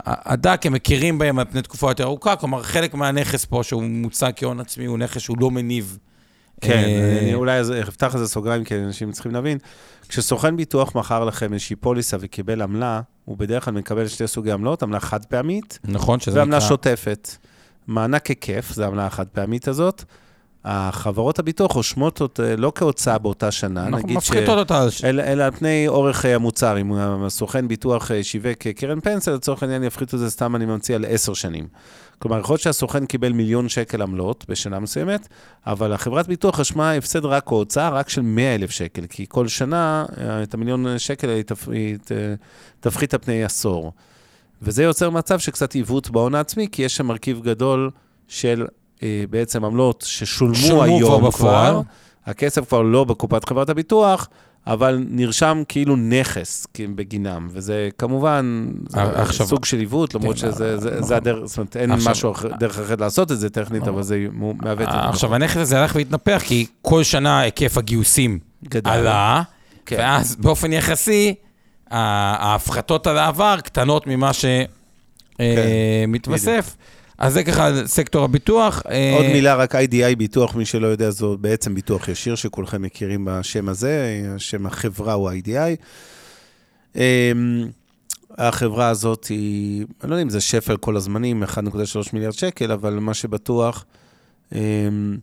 הדק, הם מכירים בהם על פני תקופה יותר ארוכה, כלומר, חלק מהנכס פה שהוא מוצג כהון עצמי הוא נכס שהוא לא מניב. כן, אה, אולי אפתח איזה סוגריים, כי אנשים צריכים להבין. כשסוכן ביטוח מכר לכם איזושהי פוליסה וקיבל עמלה, הוא בדרך כלל מקבל שתי סוגי עמלות, עמלה חד פעמית נכון, שזה ועמלה נקרא... שוטפת. מענק היקף, זו העמלה החד פעמית הזאת. החברות הביטוח רושמות אותה לא כהוצאה באותה שנה, אנחנו נגיד ש... מפחיתות אותה אלא, על פני אורך המוצר. אם הסוכן ביטוח אה, שיווק אה, קרן פנסיה, לצורך העניין יפחיתו את זה סתם, אני ממציא, על עשר שנים. כלומר, יכול להיות שהסוכן קיבל מיליון שקל עמלות בשנה מסוימת, אבל החברת ביטוח רשמה הפסד רק או הוצאה רק של 100 אלף שקל, כי כל שנה אה, את המיליון שקל היא תפ- היא ת- תפחית על פני עשור. וזה יוצר מצב שקצת עיוות בהון העצמי, כי יש שם מרכיב גדול של אה, בעצם עמלות ששולמו שולמו היום. כבר, הכסף כבר לא בקופת חברת הביטוח, אבל נרשם כאילו נכס בגינם, וזה כמובן זה אה, עכשיו- סוג של עיוות, למרות כן, שזה זה, נכון. זה הדרך, זאת אומרת, אין עכשיו- משהו אחר, דרך אחרת לעשות את זה טכנית, אבל זה מעוות את זה. עכשיו, הנכס הזה הלך והתנפח, כי כל שנה היקף הגיוסים גדל. עלה, כן. ואז באופן יחסי, ההפחתות על העבר קטנות ממה שמתווסף. אז זה ככה סקטור הביטוח. אה, עוד מילה, רק IDI ביטוח, מי שלא יודע, זו בעצם ביטוח ישיר, שכולכם מכירים בשם הזה, שם החברה הוא IDI. אמ, החברה הזאת היא, אני לא יודע אם זה שפל כל הזמנים, 1.3 מיליארד שקל, אבל מה שבטוח, אמ,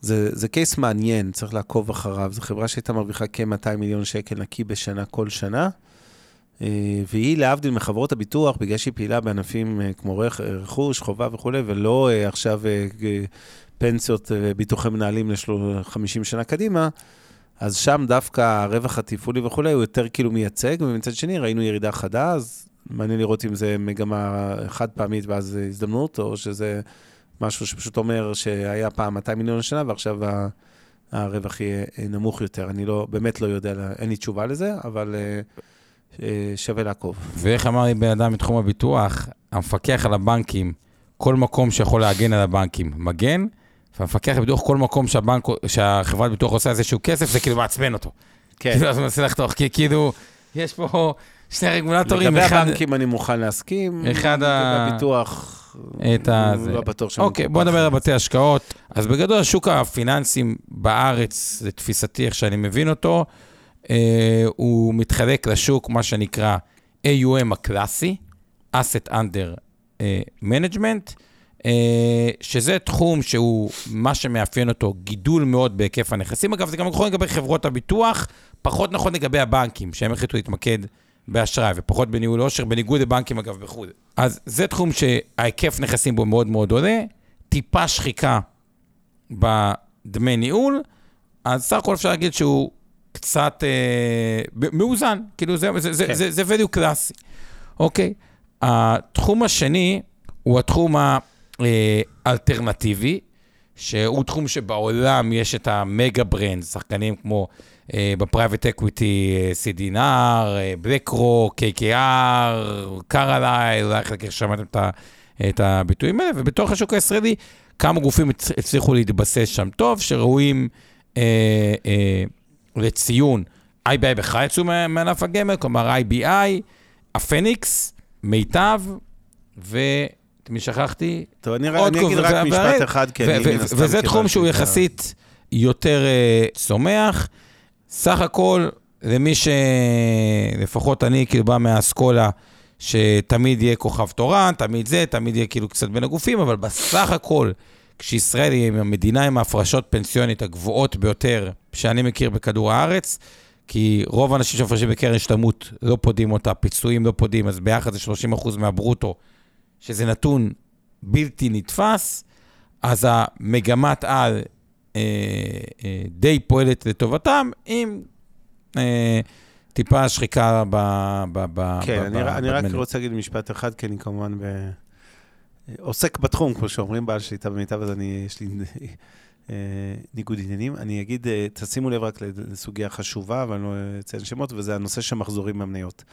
זה, זה קייס מעניין, צריך לעקוב אחריו. זו חברה שהייתה מרוויחה כ-200 מיליון שקל נקי בשנה כל שנה, והיא, להבדיל מחברות הביטוח, בגלל שהיא פעילה בענפים אה, כמו רכ- רכוש, חובה וכולי, ולא אה, עכשיו אה, אה, פנסיות וביטוחי מנהלים ל-50 שנה קדימה, אז שם דווקא הרווח התפעולי וכולי הוא יותר כאילו מייצג, ומצד שני ראינו ירידה חדה, אז מעניין לראות אם זה מגמה חד פעמית ואז הזדמנות, או שזה משהו שפשוט אומר שהיה פעם 200 מיליון לשנה ועכשיו הרווח יהיה אה, נמוך יותר. אני לא, באמת לא יודע, אין לי תשובה לזה, אבל אה, אה, שווה לעקוב. ואיך אמר לי בן אדם מתחום הביטוח, המפקח על הבנקים, כל מקום שיכול להגן על הבנקים, מגן, והמפקח בביטוח, כל מקום שהבנק, שהחברת ביטוח עושה איזשהו כסף, זה כאילו מעצבן אותו. כן. כאילו, אז הוא מנסה לחתוך, כי כאילו, יש פה שני רגולטורים, לגבי אחד... הבנקים אני מוכן להסכים. אחד ה- הביטוח, את ה... זה. לא בטוח שאני... אוקיי, בוא נדבר על בתי השקעות. אז בגדול, השוק הפיננסים בארץ, לתפיסתי, איך שאני מבין אותו, הוא מתחלק לשוק, מה שנקרא AUM הקלאסי, Asset Under אה, Management, אה, שזה תחום שהוא, מה שמאפיין אותו, גידול מאוד בהיקף הנכסים. אגב, זה גם נכון לגבי חברות הביטוח, פחות נכון לגבי הבנקים, שהם החליטו להתמקד באשראי ופחות בניהול עושר, בניגוד לבנקים, אגב, בחו"ל. אז זה תחום שההיקף נכסים בו מאוד מאוד עולה, טיפה שחיקה בדמי ניהול, אז סך הכל אפשר להגיד שהוא קצת אה, מאוזן, כאילו זה, זה, זה, כן. זה, זה value קלאסי, אוקיי? התחום השני הוא התחום האלטרנטיבי, שהוא תחום שבעולם יש את המגה brand, שחקנים כמו אה, ב-private equity, CD&R, בלקרוק, KKR, קרלייל, אולי חלקכם שמעתם את, את הביטויים האלה, ובתוך השוק הישראלי כמה גופים הצ- הצליחו להתבסס שם טוב, שראויים אה, אה, לציון. IBI בכלל יצאו מענף הגמל, כלומר IBI, הפניקס, מיטב, ואת מי שכחתי? טוב, אני אני אגיד רק ו- משפט ו- אחד, כי ו- אני ו- מן הסתם וזה תחום שהוא יחסית יותר אה, צומח. סך הכל, למי שלפחות אני כאילו בא מהאסכולה, שתמיד יהיה כוכב תורן, תמיד זה, תמיד יהיה כאילו קצת בין הגופים, אבל בסך הכל, כשישראל היא המדינה עם ההפרשות פנסיונית הגבוהות ביותר שאני מכיר בכדור הארץ, כי רוב האנשים שמפרישים בקרן השתלמות לא פודים אותה, פיצויים לא פודים, אז ביחד זה 30% מהברוטו, שזה נתון בלתי נתפס, אז המגמת על אה, אה, די פועלת לטובתם, עם אה, טיפה שחיקה ב... ב, ב כן, ב, אני, ב, אני רק בדמי רוצה להגיד משפט אחד, כי אני כמובן ב... עוסק בתחום, כמו שאומרים, בעל שליטה במיטב, אז אני, יש לי אה, ניגוד עניינים. אני אגיד, אה, תשימו לב רק לסוגיה חשובה, ואני לא אציין שמות, וזה הנושא של מחזורים במניות.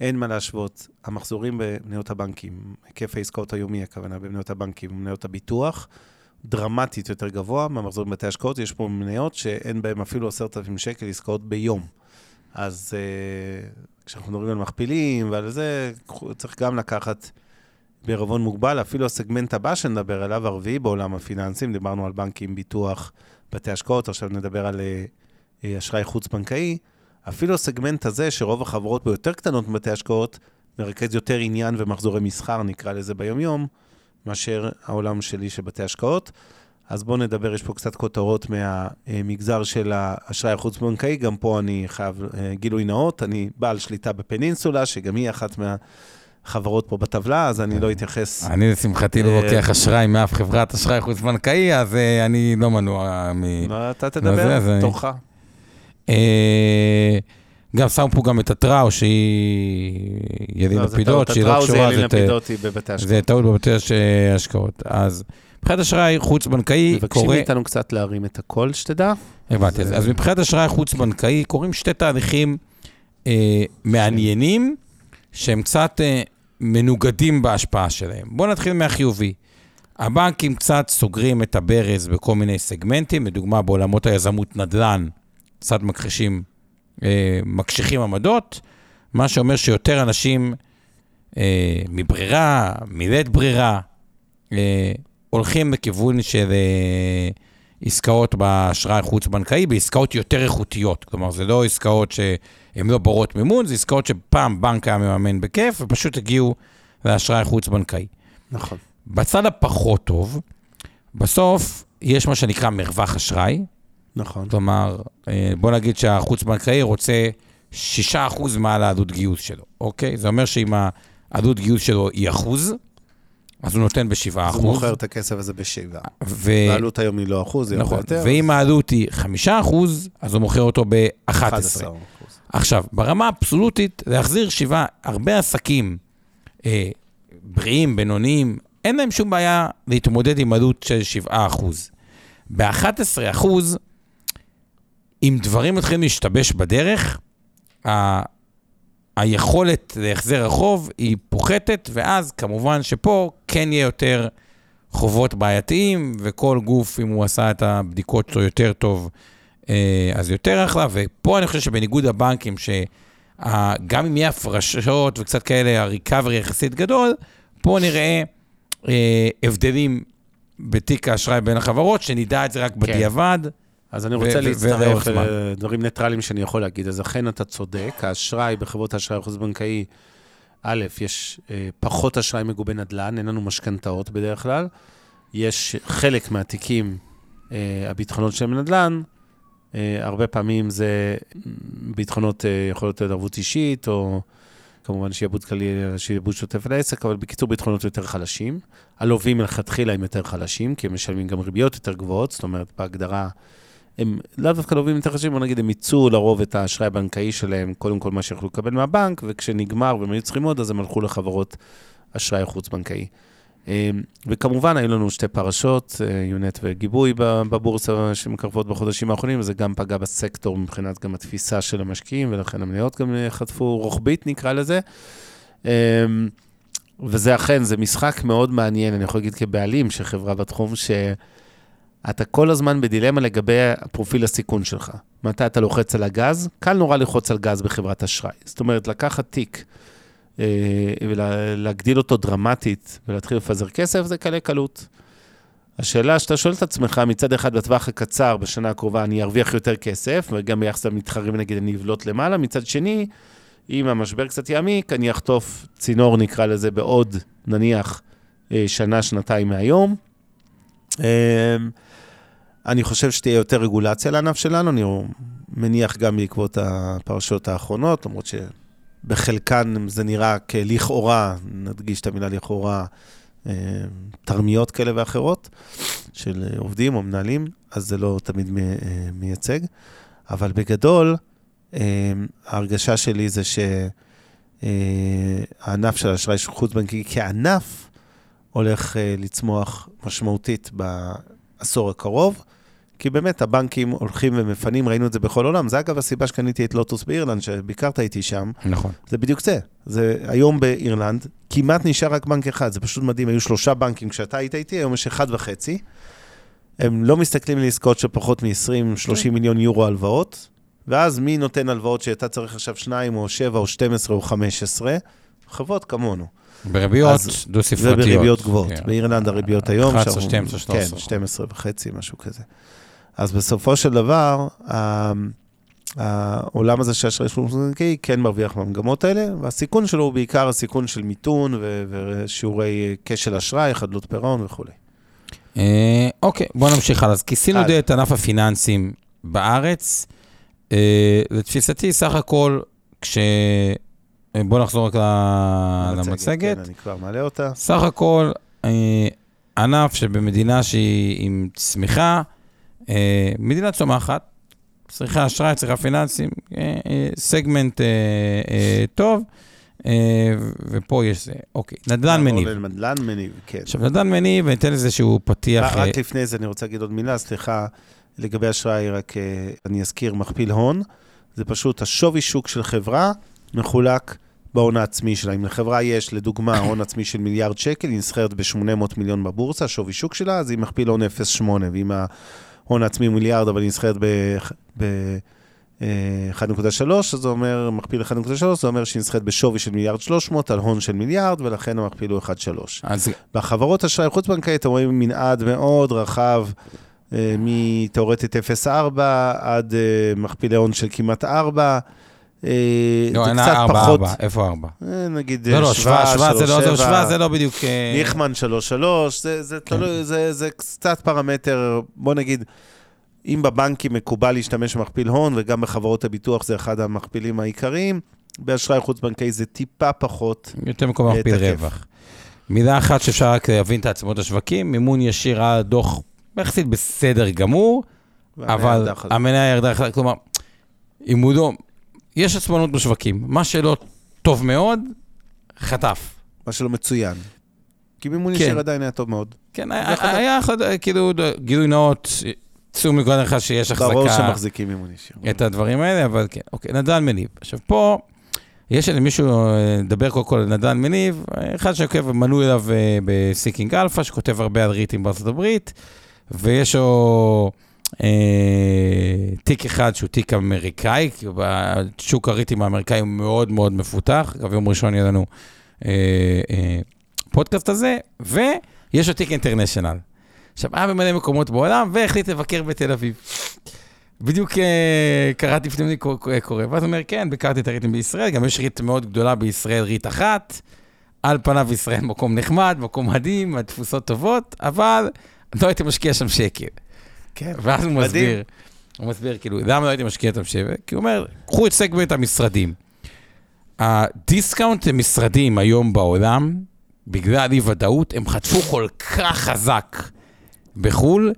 אין מה להשוות, המחזורים במניות הבנקים, היקף העסקאות היומי, הכוונה במניות הבנקים ומניות הביטוח, דרמטית יותר גבוה מהמחזורים בבתי השקעות. יש פה מניות שאין בהן אפילו עשרת אלפים שקל עסקאות ביום. אז uh, כשאנחנו מדברים על מכפילים ועל זה, צריך גם לקחת בערבון מוגבל, אפילו הסגמנט הבא שנדבר עליו, הרביעי בעולם הפיננסים, דיברנו על בנקים, ביטוח, בתי השקעות, עכשיו נדבר על uh, uh, אשראי חוץ-בנקאי, אפילו הסגמנט הזה, שרוב החברות ביותר קטנות מבתי השקעות, מרכז יותר עניין ומחזורי מסחר, נקרא לזה ביומיום, מאשר העולם שלי של בתי השקעות. אז בואו נדבר, יש פה קצת כותרות מהמגזר של האשראי החוץ-בנקאי, גם פה אני חייב אה, גילוי נאות, אני בעל שליטה בפנינסולה, שגם היא אחת מהחברות פה בטבלה, אז אני לא אתייחס. אני לשמחתי לא אה, לוקח אשראי מאף חברת אשראי חוץ-בנקאי, אז אה, אני לא מנוע מ... לא, אתה תדבר, תורך. אה, גם שמו פה גם את הטראו, שהיא ילין לא, לפידות, טעות, שהיא לא הטראו זה קשורה, ילין לפידות היא בבתי השקעות. זה טעות בבתי הש- השקעות. אז מבחינת אשראי חוץ-בנקאי מבקשים קורה... מאיתנו קצת להרים את הקול, שתדע. הבנתי. אז- מבחינת אשראי חוץ-בנקאי קורים שתי תהליכים מעניינים, שהם קצת אה, מנוגדים בהשפעה שלהם. בואו נתחיל מהחיובי. הבנקים קצת סוגרים את הברז בכל מיני סגמנטים, לדוגמה בעולמות היזמות נדל"ן, קצת מכחישים, אה, מקשיחים עמדות, מה שאומר שיותר אנשים אה, מברירה, מלית ברירה, אה, הולכים בכיוון של אה, עסקאות באשראי חוץ-בנקאי, בעסקאות יותר איכותיות. כלומר, זה לא עסקאות שהן לא בורות מימון, זה עסקאות שפעם בנק היה מממן בכיף, ופשוט הגיעו לאשראי חוץ-בנקאי. נכון. בצד הפחות טוב, בסוף יש מה שנקרא מרווח אשראי, נכון. כלומר, אה, בוא נגיד שהחוץ-בנקאי רוצה 6% מעל העלות גיוס שלו, אוקיי? זה אומר שאם העלות גיוס שלו היא אחוז, אז הוא נותן ב-7%. אז הוא מוכר את הכסף הזה בשבע. ו... העלות היום היא לא אחוז, היא נכון, יותר. ואם העלות היא 5%, אז הוא מוכר אותו ב-11. 11 אחוז. עכשיו, ברמה האבסולוטית, להחזיר שבעה, הרבה עסקים אה, בריאים, בינוניים, אין להם שום בעיה להתמודד עם עלות של 7 אחוז. ב-11 אחוז, אם דברים מתחילים להשתבש בדרך, ה- היכולת להחזר החוב היא פוחתת, ואז כמובן שפה כן יהיה יותר חובות בעייתיים, וכל גוף, אם הוא עשה את הבדיקות שלו יותר טוב, אז יותר אחלה. ופה אני חושב שבניגוד לבנקים, שגם אם יהיה הפרשות וקצת כאלה, הריקאברי יחסית גדול, פה נראה אה, הבדלים בתיק האשראי בין החברות, שנדע את זה רק בדיעבד. אז אני רוצה להצטרף. לדברים ניטרליים שאני יכול להגיד. אז אכן אתה צודק, האשראי בחברות האשראי החוץ-בנקאי, א', יש אה, פחות אשראי מגובה נדל"ן, אין לנו משכנתאות בדרך כלל. יש חלק מהתיקים, אה, הביטחונות שלהם נדל"ן, אה, הרבה פעמים זה ביטחונות, אה, יכול להיות ערבות אישית, או כמובן שיעבוד כללי, שיעבוד שוטף לעסק, אבל בקיצור, ביטחונות יותר חלשים. הלווים מלכתחילה הם יותר חלשים, כי הם משלמים גם ריביות יותר גבוהות, זאת אומרת, בהגדרה, הם לאו דווקא לווים יותר חלשים, בוא נגיד, הם מיצו לרוב את האשראי הבנקאי שלהם, קודם כל מה שיכולו לקבל מהבנק, וכשנגמר והם היו צריכים עוד, אז הם הלכו לחברות אשראי חוץ-בנקאי. אה, וכמובן, היו לנו שתי פרשות, אה, יונט וגיבוי בבורסה שמקרבות בחודשים האחרונים, וזה גם פגע בסקטור מבחינת גם התפיסה של המשקיעים, ולכן המניות גם אה, חטפו רוחבית, נקרא לזה. אה, וזה אכן, זה משחק מאוד מעניין, אני יכול להגיד כבעלים של חברה בתחום, שאתה כל הזמן בדילמה לגבי פרופיל הסיכון שלך. מתי אתה לוחץ על הגז? קל נורא ללחוץ על גז בחברת אשראי. זאת אומרת, לקחת תיק ולהגדיל אותו דרמטית ולהתחיל לפזר כסף, זה קלה קלות. השאלה שאתה שואל את עצמך, מצד אחד בטווח הקצר, בשנה הקרובה אני ארוויח יותר כסף, וגם ביחס למתחרים, נגיד, אני אבלוט למעלה, מצד שני, אם המשבר קצת יעמיק, אני אחטוף צינור, נקרא לזה, בעוד, נניח, אה, שנה, שנתיים מהיום. אה, אני חושב שתהיה יותר רגולציה לענף שלנו, אני מניח גם בעקבות הפרשות האחרונות, למרות שבחלקן זה נראה כלכאורה, נדגיש את המילה לכאורה, אה, תרמיות כאלה ואחרות של עובדים או מנהלים, אז זה לא תמיד אה, מייצג. אבל בגדול, אה, ההרגשה שלי זה שהענף של האשראי חוץ-בנקי כענף הולך לצמוח משמעותית בעשור הקרוב, כי באמת הבנקים הולכים ומפנים, ראינו את זה בכל העולם. זה אגב הסיבה שקניתי את לוטוס באירלנד, שביקרת איתי שם. נכון. זה בדיוק זה. זה היום באירלנד, כמעט נשאר רק בנק אחד, זה פשוט מדהים, היו שלושה בנקים כשאתה היית איתי, היום יש אחד וחצי. הם לא מסתכלים לעסקאות של פחות מ-20-30 מיליון יורו הלוואות, ואז מי נותן הלוואות שאתה צריך עכשיו שניים או שבע או 12 או 15? חברות כמונו. בריביות דו-ספרתיות. ובריביות גבוהות. כן. באירלנד הריביות היום... 11, שאנחנו- 12, 13. כן, 12 וחצי, משהו כזה. אז בסופו של דבר, העולם הזה של אשראי חוץ-בנקאי כן מרוויח מהמגמות האלה, והסיכון שלו הוא בעיקר הסיכון של מיתון ו- ושיעורי כשל אשראי, חדלות פירעון וכולי. אה, אוקיי, בוא נמשיך הלאה. אז כיסינו. די את ענף הפיננסים בארץ. אה, לתפיסתי, סך הכל, כש... אה, בוא נחזור רק למצגת. כן, אני כבר מעלה אותה. סך הכל, אה, ענף שבמדינה שהיא עם צמיחה, מדינה צומחת, צריכה אשראי, צריכה פיננסים, אה, אה, סגמנט אה, אה, טוב, אה, ופה יש זה. אוקיי, נדל"ן מניב. נדל"ן מניב, כן. עכשיו, נדל"ן מניב, אני אתן איזשהו פתיח. אה, רק לפני זה אני רוצה להגיד עוד מילה, סליחה, לגבי אשראי, רק אה, אני אזכיר מכפיל הון. זה פשוט השווי שוק של חברה מחולק בהון העצמי שלה. אם לחברה יש, לדוגמה, הון עצמי של מיליארד שקל, היא נסחרת ב-800 מיליון בבורסה, שווי שוק שלה, אז היא מכפיל הון 0.8, ואם העצמי הוא מיליארד, אבל היא נסחרת ב... אה, 1.3, אז זה אומר, מכפיל 1.3, זה אומר שהיא נסחרת בשווי של מיליארד 300 על הון של מיליארד, ולכן המכפיל הוא 1.3. אז בחברות אשראי חוץ-בנקאית אתם רואים מנעד מאוד רחב, אה, מתאורטית 0.4 עד אה, מכפילי הון של כמעט 4. אה, לא, אין ארבע, פחות, ארבע, איפה ארבע? אה, נגיד לא, לא, שווה, שווה זה לא, 3.7, שווה זה לא בדיוק... אה, ליכמן 3.3, זה, זה, כן. תלוי, זה, זה קצת פרמטר, בוא נגיד, אם בבנקים מקובל להשתמש במכפיל הון, וגם בחברות הביטוח זה אחד המכפילים העיקריים, באשראי חוץ-בנקאי זה טיפה פחות. יותר מקום מכפיל. רווח. מילה אחת שאפשר רק להבין את העצמות השווקים, מימון ישיר היה דוח יחסית בסדר גמור, אבל ירדה המניה ירדה, חזק. כלומר, עימודו, יש עצמנות בשווקים, מה שלא טוב מאוד, חטף. מה שלא מצוין. כי מימון כן. ישיר עדיין היה טוב מאוד. כן, היה- היה כאילו, גילוי נאות, צאו מנקודת הנחה שיש ברוב החזקה, שמחזיקים מימון ישיר. את הדברים האלה, אבל כן, אוקיי, נדל"ן מניב. עכשיו, פה יש איזה מישהו, אה, נדבר קודם כל על נדל"ן מניב, אחד שעוקב, מנוי אליו אה, בסיקינג אלפא, שכותב הרבה על ריטים בארצות הברית, ויש לו תיק אחד שהוא תיק אמריקאי, כי שוק הריטים האמריקאי הוא מאוד מאוד מפותח. אגב, יום ראשון יהיה לנו אה, אה, פודקאסט הזה, ויש לו תיק אינטרנשיונל. עכשיו, היה במלא מקומות בעולם, והחליט לבקר בתל אביב. בדיוק אה, קראתי לפני זה קורה, ואז הוא אומר, כן, ביקרתי את הריטים בישראל, גם יש ריט מאוד גדולה בישראל, ריט אחת. על פניו ישראל מקום נחמד, מקום מדהים, התפוסות טובות, אבל לא הייתי משקיע שם שקל. כן, ואז הוא. מסביר, הוא מסביר, כאילו, למה לא הייתי משקיע שם שקל? כי הוא אומר, קחו את סגמנט המשרדים. הדיסקאונט למשרדים היום בעולם, בגלל אי-ודאות, הם חטפו כל כך חזק בחו"ל,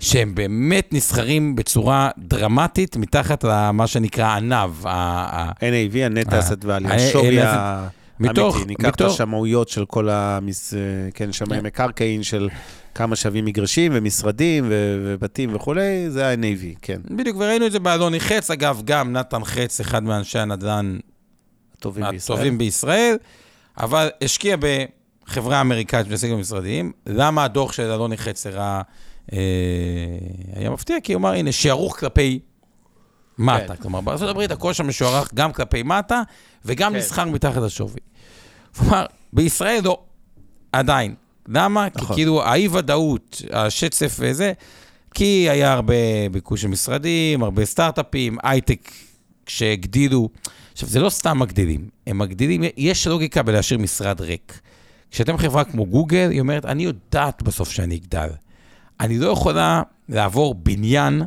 שהם באמת נסחרים בצורה דרמטית מתחת למה שנקרא NAV. ה- ה- NAV, asset value, אה, השווי אה, מתוך- האמיתי. ניקח את מתוך- השמאויות של כל המס... כן, שמאי מקרקעין של כמה שווים מגרשים ומשרדים ו- ובתים וכולי, זה ה-NAV, כן. בדיוק, וראינו את זה באלוני חץ, אגב, גם נתן חץ, אחד מאנשי הנדל"ן הטובים בישראל. הטובים בישראל, אבל השקיע בחברה אמריקאית שמתעסקת במשרדים. למה הדוח של אלוני חץ הראה, אה, היה מפתיע? כי הוא אמר, הנה, שערוך כלפי מטה. כן. כלומר, בארצות הברית הכל שם משוערך גם כלפי מטה, וגם כן. נסחר מתחת לשווי. אמר, בישראל לא, עדיין. למה? כי נכון. כאילו האי-ודאות, השצף וזה, כי היה הרבה ביקוש של משרדים, הרבה סטארט-אפים, הייטק שהגדילו. עכשיו, זה לא סתם מגדילים, הם מגדילים, יש לוגיקה בלהשאיר משרד ריק. כשאתם חברה כמו גוגל, היא אומרת, אני יודעת בסוף שאני אגדל. אני לא יכולה לעבור בניין,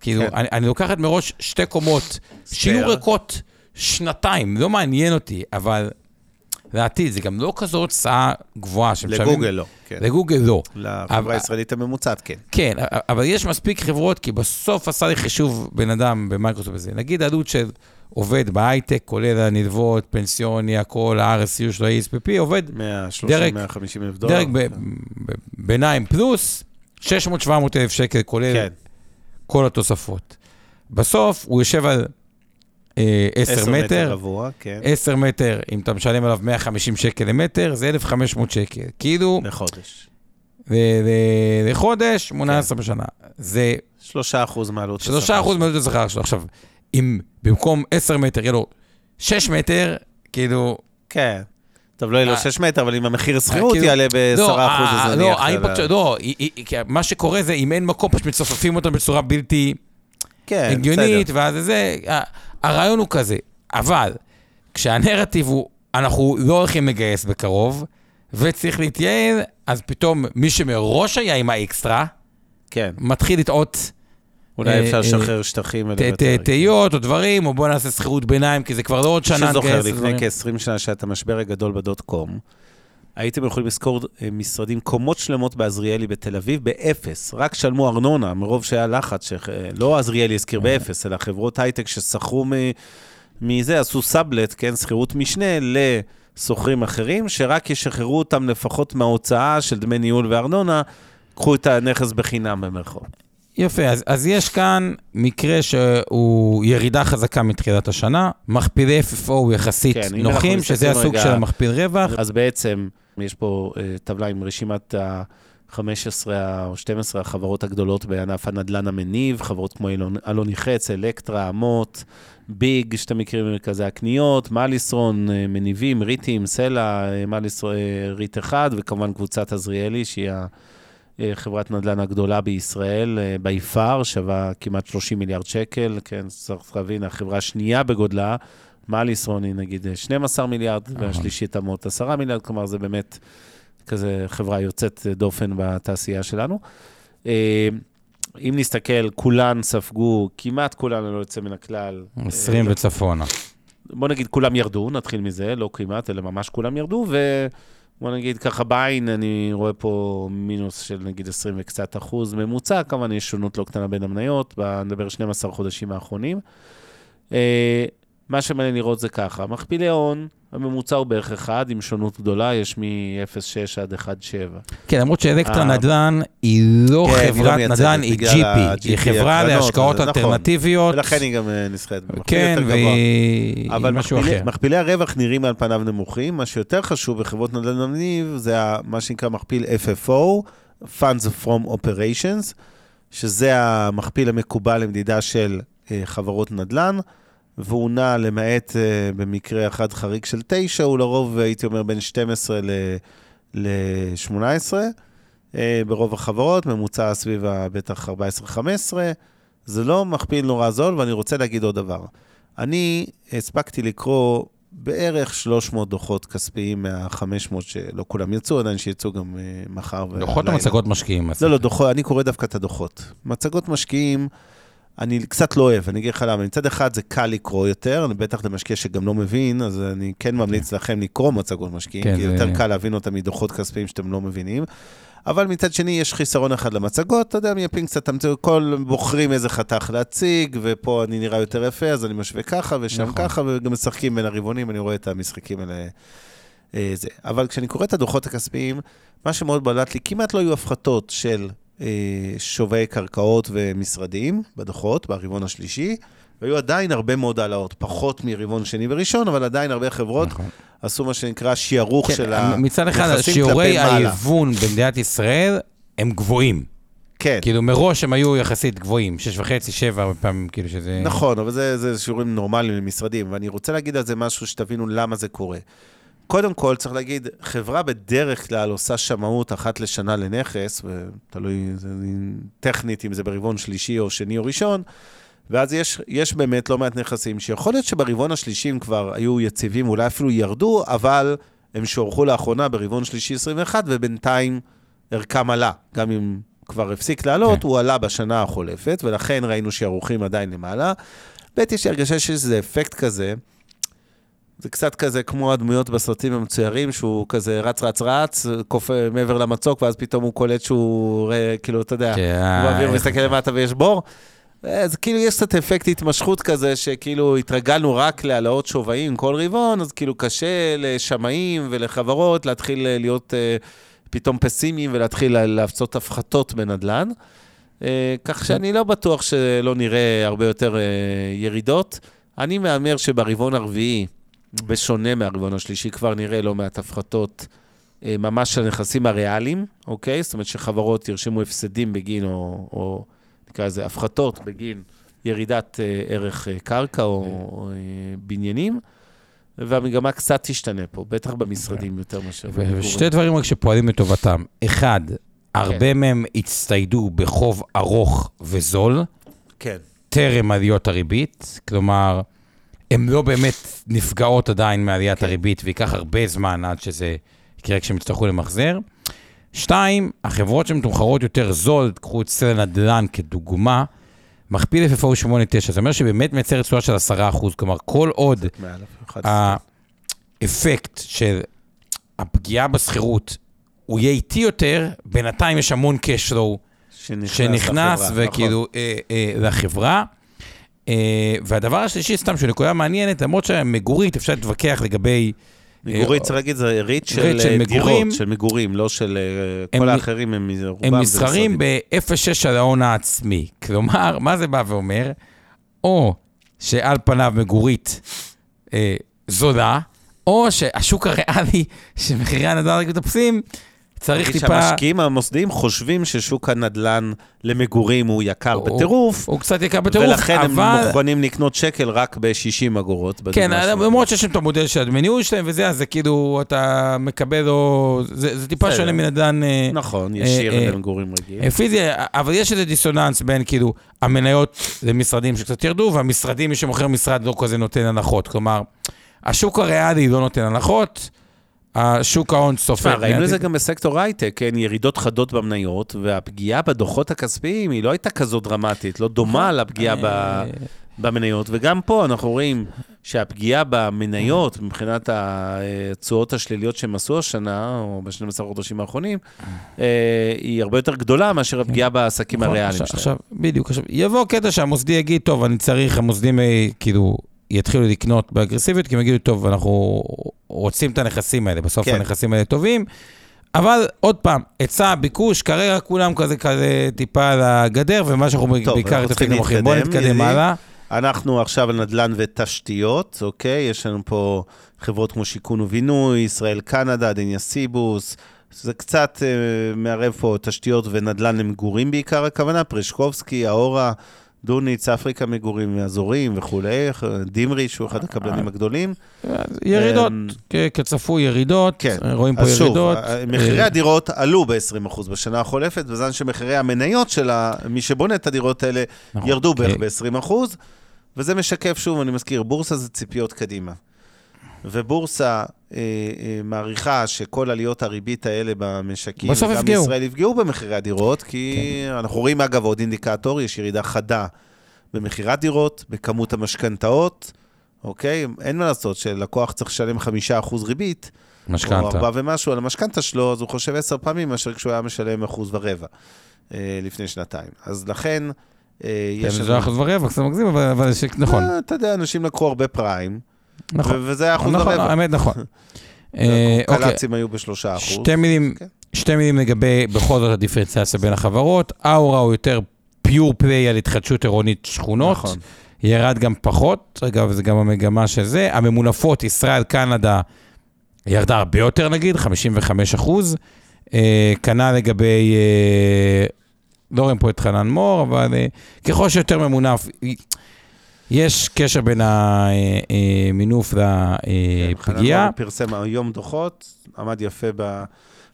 כאילו, כן. אני, אני לוקחת מראש שתי קומות, שיהיו. ריקות שנתיים, לא מעניין אותי, אבל לעתיד, זה גם לא כזו הוצאה גבוהה. שמשלמים- לגוגל לא, כן. לגוגל לא. לחברה אבל- הישראלית הממוצעת, כן. כן, אבל יש מספיק חברות, כי בסוף עשה לי חישוב בן אדם במייקרוסופט הזה. נגיד עלות של עובד בהייטק, כולל הנלוות, פנסיוני, הכל, ה-RSU של ה-ESPP, עובד 130, דרג- 150 אלף דולר. דרג ב- ב- ביניים פלוס, 600-700 אלף שקל, כולל כן, כל התוספות. בסוף הוא יושב על 10 10 מטר רבוע, כן, 10 מטר, אם אתה משלם עליו 150 שקל למטר, זה 1,500 שקל. כאילו, לחודש. לחודש, כן. 18 בשנה. זה 3 אחוז מעלות שלושה אחוז מעלות השכר שלו. עכשיו, אם במקום 10 מטר יהיה לו 6 מטר, כאילו... כן. טוב, לא יהיה לו אה, 6 מטר, אבל אם המחיר השכירות כאילו- יעלה ב-10 לא, אחוז, אה, אז אני לא, לא, מה שקורה זה, אם אין מקום, פשוט מצופפים אותם בצורה בלתי כן, הגיונית, בסדר. ואז זה, הרעיון הוא כזה. אבל, כשהנרטיב הוא, אנחנו לא הולכים לגייס בקרוב, וצריך להתייעל, אז פתאום מי שמראש היה עם האקסטרה, כן. מתחיל לתהות אולי אה, אפשר אה, לשחרר שטחים, קומות או דברים, או בוא נעשה שכירות ביניים, כי זה כבר לא עוד שנה שנזכור, נגייס לפני דברים. כ-20 שנה שהיה את המשבר הגדול בדוט קום, הייתם יכולים לשכור אה, משרדים, קומות שלמות בעזריאלי בתל אביב, באפס. רק שלמו ארנונה, מרוב שהיה לחץ, שלא עזריאלי הזכיר באפס, אלא חברות הייטק ששכרו מ- מזה, עשו סאבלט, כן, שכירות משנה, לשוכרים אחרים, שרק ישחררו אותם לפחות מההוצאה של דמי ניהול וארנונה, קחו את הנכס בחינם במרכאות. יפה, אז, אז יש כאן מקרה שהוא ירידה חזקה מתחילת השנה, מכפילי FFO יחסית כן, נוחים, שזה הסוג רגע- של המכפיל רווח. אז בעצם, יש פה אה, טבלה עם רשימת ה-15 או 12 החברות הגדולות בענף הנדל"ן המניב, חברות כמו אלון- אלוני חץ, אלקטרה, אמות, ביג, שאתם מכירים ממרכזי הקניות, מליסרון, אה, מניבים, ריטים, סלע, אה, אה, ריט אחד, וכמובן קבוצת עזריאלי, שהיא ה- חברת נדל"ן הגדולה בישראל, בי פאר, שווה כמעט 30 מיליארד שקל, כן, צריך להבין, החברה השנייה בגודלה, מליסרון היא נגיד אה, 12 מיליארד, והשלישית אמות 10 מיליארד, כלומר זה באמת כזה חברה יוצאת אה, דופן בתעשייה שלנו. אה, אם נסתכל, כולן ספגו, כמעט כולן ללא יוצא מן הכלל. 20 אה, וצפונה. בוא נגיד כולם ירדו, נתחיל מזה, לא כמעט, אלא ממש כולם ירדו, ובוא נגיד ככה בעין, אני רואה פה מינוס של נגיד 20 וקצת אחוז ממוצע, כמובן יש שונות לא קטנה בין המניות, נדבר 12 חודשים האחרונים. מה שמעניין לראות זה ככה, מכפילי הון, הממוצע הוא בערך אחד, עם שונות גדולה, יש מ-0.6 עד 1.7. כן, למרות שאלקטרה אה, נדל"ן היא לא כן, היא לא חברת נדל"ן, היא GP. היא חברה הקרנות, להשקעות נכון. אלטרנטיביות. ולכן היא גם אה, נסחרת במכפיל כן, יותר גבוה. והיא אבל משהו מכפילי, אחר. מכפילי הרווח נראים על פניו נמוכים, מה שיותר חשוב בחברות נדל"ן המניב זה מה שנקרא מכפיל FFO, Funds from Operations, שזה המכפיל המקובל למדידה של אה, חברות נדל"ן, והוא נע למעט אה, במקרה אחד חריג של 9, הוא לרוב הייתי אומר בין 12 ל-18 אה, ברוב החברות, ממוצע סביב בטח 14-15. זה לא מכפיל נורא זול, ואני רוצה להגיד עוד דבר. אני הספקתי לקרוא בערך 300 דוחות כספיים מה-500 שלא כולם יצאו, עדיין שיצאו גם אה, מחר דוחות או. מצגות משקיעים? לא, לא, דוחות, אני קורא דווקא את הדוחות. מצגות משקיעים, אני קצת לא אוהב, אני אגיד לך למה. מצד אחד זה קל לקרוא יותר, אני בטח למשקיע שגם לא מבין, אז אני כן ממליץ לכם לקרוא מצגות משקיעים, כן, כי זה- יותר קל להבין אותם מדוחות כספיים שאתם לא מבינים. אבל מצד שני, יש חיסרון אחד למצגות, אתה יודע, מייפים קצת, אתם כל בוחרים איזה חתך להציג, ופה אני נראה יותר יפה, אז אני משווה ככה ושם נכון. ככה, וגם משחקים בין הרבעונים, אני רואה את המשחקים האלה. אה, זה. אבל כשאני קורא את הדוחות הכספיים, מה שמאוד בלט לי, כמעט לא היו הפחתות של אה, שוויי קרקעות ומשרדים בדוחות, ברבעון השלישי, והיו עדיין הרבה מאוד העלאות, פחות מרבעון שני וראשון, אבל עדיין הרבה חברות נכון. עשו מה שנקרא שיערוך כן, של ה... מצד אחד, נכסים שיעורי כלפי מעלה. ההיוון במדינת ישראל הם גבוהים. כן. כאילו, מראש הם היו יחסית גבוהים, שש וחצי, שבע, הרבה פעמים, כאילו שזה... נכון, אבל זה, זה שיעורים נורמליים למשרדים, ואני רוצה להגיד על זה משהו שתבינו למה זה קורה. קודם כל, צריך להגיד, חברה בדרך כלל עושה שמאות אחת לשנה לנכס, ותלוי טכנית אם זה ברבעון שלישי או שני או ראשון, ואז יש, יש באמת לא מעט נכסים שיכול להיות שברבעון השלישי הם כבר היו יציבים, אולי אפילו ירדו, אבל הם שוערכו לאחרונה ברבעון שלישי 21, ובינתיים ערכם עלה. גם אם כבר הפסיק לעלות, כן. הוא עלה בשנה החולפת, ולכן ראינו שערוכים עדיין למעלה. ב', יש לי הרגשה שיש איזה אפקט כזה, זה קצת כזה כמו הדמויות בסרטים המצוירים, שהוא כזה רץ, רץ, רץ, קופא מעבר למצוק, ואז פתאום הוא קולט שהוא, אה, כאילו, אתה יודע, כן, הוא באוויר איך- מסתכל למטה ויש בור. אז כאילו יש קצת אפקט התמשכות כזה, שכאילו התרגלנו רק להעלאות שווים כל רבעון, אז כאילו קשה לשמאים ולחברות להתחיל אה, להיות אה, פתאום פסימיים ולהתחיל לה- להפצות הפחתות בנדל"ן. אה, כך שאני לא בטוח שלא נראה הרבה יותר אה, ירידות. אני מהמר שברבעון הרביעי, בשונה מהרבעון השלישי, כבר נראה לא מעט הפחתות אה, ממש של הנכסים הריאליים, אוקיי? זאת אומרת שחברות ירשמו הפסדים בגין, או, או נקרא לזה הפחתות בגין ירידת אה, ערך אה, קרקע או, או אה, בניינים, והמגמה קצת תשתנה פה, בטח במשרדים יותר מאשר. ושתי דברים רק שפועלים לטובתם. אחד, הרבה מהם הצטיידו בחוב ארוך וזול, כן. טרם עליות הריבית, כלומר, הן לא באמת נפגעות עדיין מעליית כן. הריבית, וייקח הרבה זמן עד שזה יקרה כשהם יצטרכו למחזר. שתיים, החברות שמתומחרות יותר זול, קחו את סל הנדל"ן כדוגמה, מכפיל FFO 8.9, זה אומר שבאמת מייצר תשואה של 10%, כלומר, כל עוד מעל 11. האפקט של הפגיעה בשכירות הוא יהיה איטי יותר, בינתיים יש המון cash flow שנכנס לחברה, וכאילו אה, אה, לחברה. אה, והדבר השלישי, סתם, שהוא נקודה מעניינת, למרות שהמגורית, אפשר להתווכח לגבי... נכון. מגורית, אה, צריך להגיד, זה ריט של של אה, מגורים. דירות, של מגורים, לא של... אה, הם כל האחרים הם רובם הם נסחרים משרדים. ב-0.6 על ההון העצמי. כלומר, מה זה בא ואומר? או שעל פניו מגורית אה, זולה, או שהשוק הריאלי שמחירי הנדל"ן רק מטפסים, צריך טיפה... שהמשקיעים המוסדיים חושבים ששוק הנדל"ן למגורים הוא יקר הוא- בטירוף, הוא קצת יקר בטירוף, ולכן הם אבל... מוכנים לקנות שקל רק ב-60 אגורות. כן. למרות שיש להם את המודל של הדמי ניהול שלהם וזה, אז זה כאילו, אתה מקבל או... זה, זה טיפה בסדר. שונה מנדל"ן אה, נכון, ישיר אה, אה, למגורים רגיל. אה, פיזי, אבל יש איזה דיסוננס בין כאילו המניות למשרדים שקצת ירדו, והמשרדים, מי שמוכר משרד לא כזה נותן הנחות. כלומר, השוק הריאלי לא נותן הנחות, השוק ההון סופר. תשמע, ראינו את זה גם בסקטור הייטק, כן, ירידות חדות במניות, והפגיעה בדוחות הכספיים היא לא הייתה כזו דרמטית, לא דומה לפגיעה ב... אה, במניות, וגם פה אנחנו רואים שהפגיעה במניות, מבחינת התשואות השליליות שהם עשו השנה, או ב-12 החודשים האחרונים, אה, היא הרבה יותר גדולה מאשר הפגיעה בעסקים נכון, הריאליים שלהם. עכשיו, בדיוק, עכשיו, יבוא קטע שהמוסדי יגיד, טוב, אני צריך, המוסדים אה, כאילו יתחילו לקנות באגרסיביות, כי הם יגידו, טוב, אנחנו רוצים את הנכסים האלה, בסוף כן. הנכסים האלה טובים. אבל עוד פעם, היצע, ביקוש, כרגע כולם כזה כזה טיפה על הגדר, ומה שאנחנו טוב, בעיקר צריכים מוכרים. בואו להתקדם, נתקדם. הלאה. אנחנו עכשיו על נדל"ן ותשתיות, אוקיי? יש לנו פה חברות כמו שיכון ובינוי, ישראל קנדה, דניה סיבוס. זה קצת אה, מערב פה תשתיות ונדל"ן למגורים בעיקר הכוונה, פרשקובסקי, האורה, דוניץ, אפריקה מגורים אזורים וכולי, דימרי, שהוא אחד הקבלנים הגדולים. ירידות, אמ, כצפוי ירידות, כן. רואים פה אז שוב, ירידות. אה, מחירי אה, הדירות עלו ב-20% בשנה החולפת, בזמן שמחירי המניות של מי שבונה את הדירות האלה נכון, ירדו בערך כי- ב-20%, וזה משקף, שוב, אני מזכיר, בורסה זה ציפיות קדימה. ובורסה אה, אה, מעריכה שכל עליות הריבית האלה במשקים, בסוף יפגעו. בישראל יפגעו במחירי הדירות, כי כן. אנחנו רואים, אגב, עוד אינדיקטור, יש ירידה חדה במכירת דירות, בכמות המשכנתאות, אוקיי? אין מה לעשות, שלקוח צריך לשלם 5% ריבית, או משכנתה. ארבע ומשהו על המשכנתה שלו, אז הוא חושב עשר פעמים מאשר כשהוא היה משלם אחוז ורבע אה, לפני שנתיים. אז לכן, אה, כן, יש... זה אחוז ורבע, קצת מגזים, אבל- נכון. אה, אתה יודע, אנשים לקחו הרבה פריים, נכון. וזה היה אחוז נכון. האמת, נכון. אה, אוקיי, קל"צים היו בשלושה אחוז. שתי מילים, כן. שתי מילים לגבי בכל זאת הדיפרנציאציה בין החברות. אאורה הוא יותר פיור פליי על התחדשות עירונית שכונות. נכון. ירד גם פחות, אגב, זה גם המגמה של זה. הממונפות, ישראל, קנדה, ירדה הרבה יותר נגיד, 55 אחוז. אה, כנ"ל לגבי, אה, לא רואים פה את חנן מור, אבל אה, ככל שיותר ממונף, יש קשר בין המינוף כן, לפגיעה. חנן מור פרסם היום דוחות, עמד יפה ב...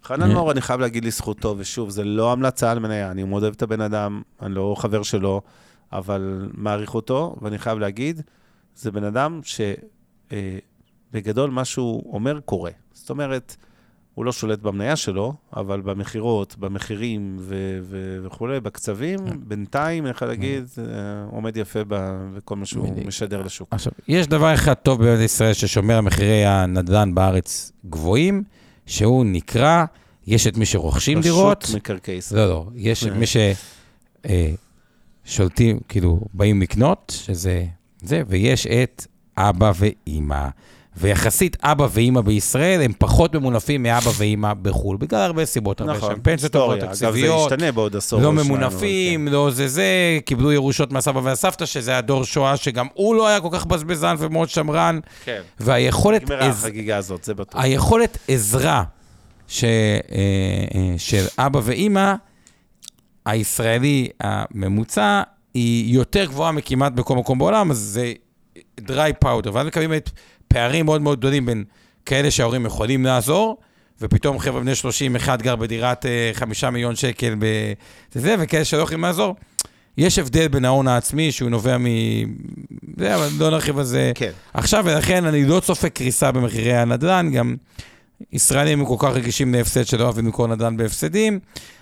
חנן כן. מור, אני חייב להגיד לזכותו, ושוב, זה לא המלצה על מניה, אני מאוד אוהב את הבן אדם, אני לא חבר שלו, אבל מעריך אותו, ואני חייב להגיד, זה בן אדם שבגדול מה שהוא אומר קורה. זאת אומרת, הוא לא שולט במניה שלו, אבל במכירות, במחירים ו- ו- וכולי, בקצבים, בינתיים, אני יכול להגיד, אה, עומד יפה בכל מה שהוא. משדר לשוק. עכשיו, יש דבר אחד טוב במדינת ישראל ששומר על מחירי הנדל"ן בארץ גבוהים, שהוא נקרא, יש את מי שרוכשים דירות. רשות מקרקעי ישראל. לא, לא, יש את אה. מי ששולטים, כאילו, באים לקנות, שזה זה, ויש את אבא ואימא. ויחסית אבא ואימא בישראל הם פחות ממונפים מאבא ואימא בחו"ל, בגלל הרבה סיבות, הרבה נכון, שם פנסיות טובות, היסטוריה. אגב, זה תקציביות, ישתנה בעוד עשור. לא ממונפים, לא זה זה, קיבלו ירושות מהסבא והסבתא, שזה הדור שואה, שגם הוא לא היה כל כך בזבזן ומאוד שמרן, כן. והיכולת... נגמרה עז- החגיגה הזאת, זה בטוח. היכולת עזרה ש, אה, אה, של אבא ואימא, הישראלי הממוצע, היא יותר גבוהה מכמעט בכל מקום בעולם, אז זה dry powder, ואז מקבלים את פערים מאוד מאוד גדולים בין כאלה שההורים יכולים לעזור, ופתאום חבר'ה בני 30, אחד גר בדירת אה, חמישה מיליון שקל בזה, וכאלה שלא יכולים לעזור. יש הבדל בין ההון העצמי, שהוא נובע מ... זה, אבל לא נרחיב על זה כן. עכשיו, ולכן אני לא צופה קריסה במחירי הנדל"ן, גם ישראלים הם כל כך רגישים להפסד שלא אוהבים למכור נדל"ן בהפסדים,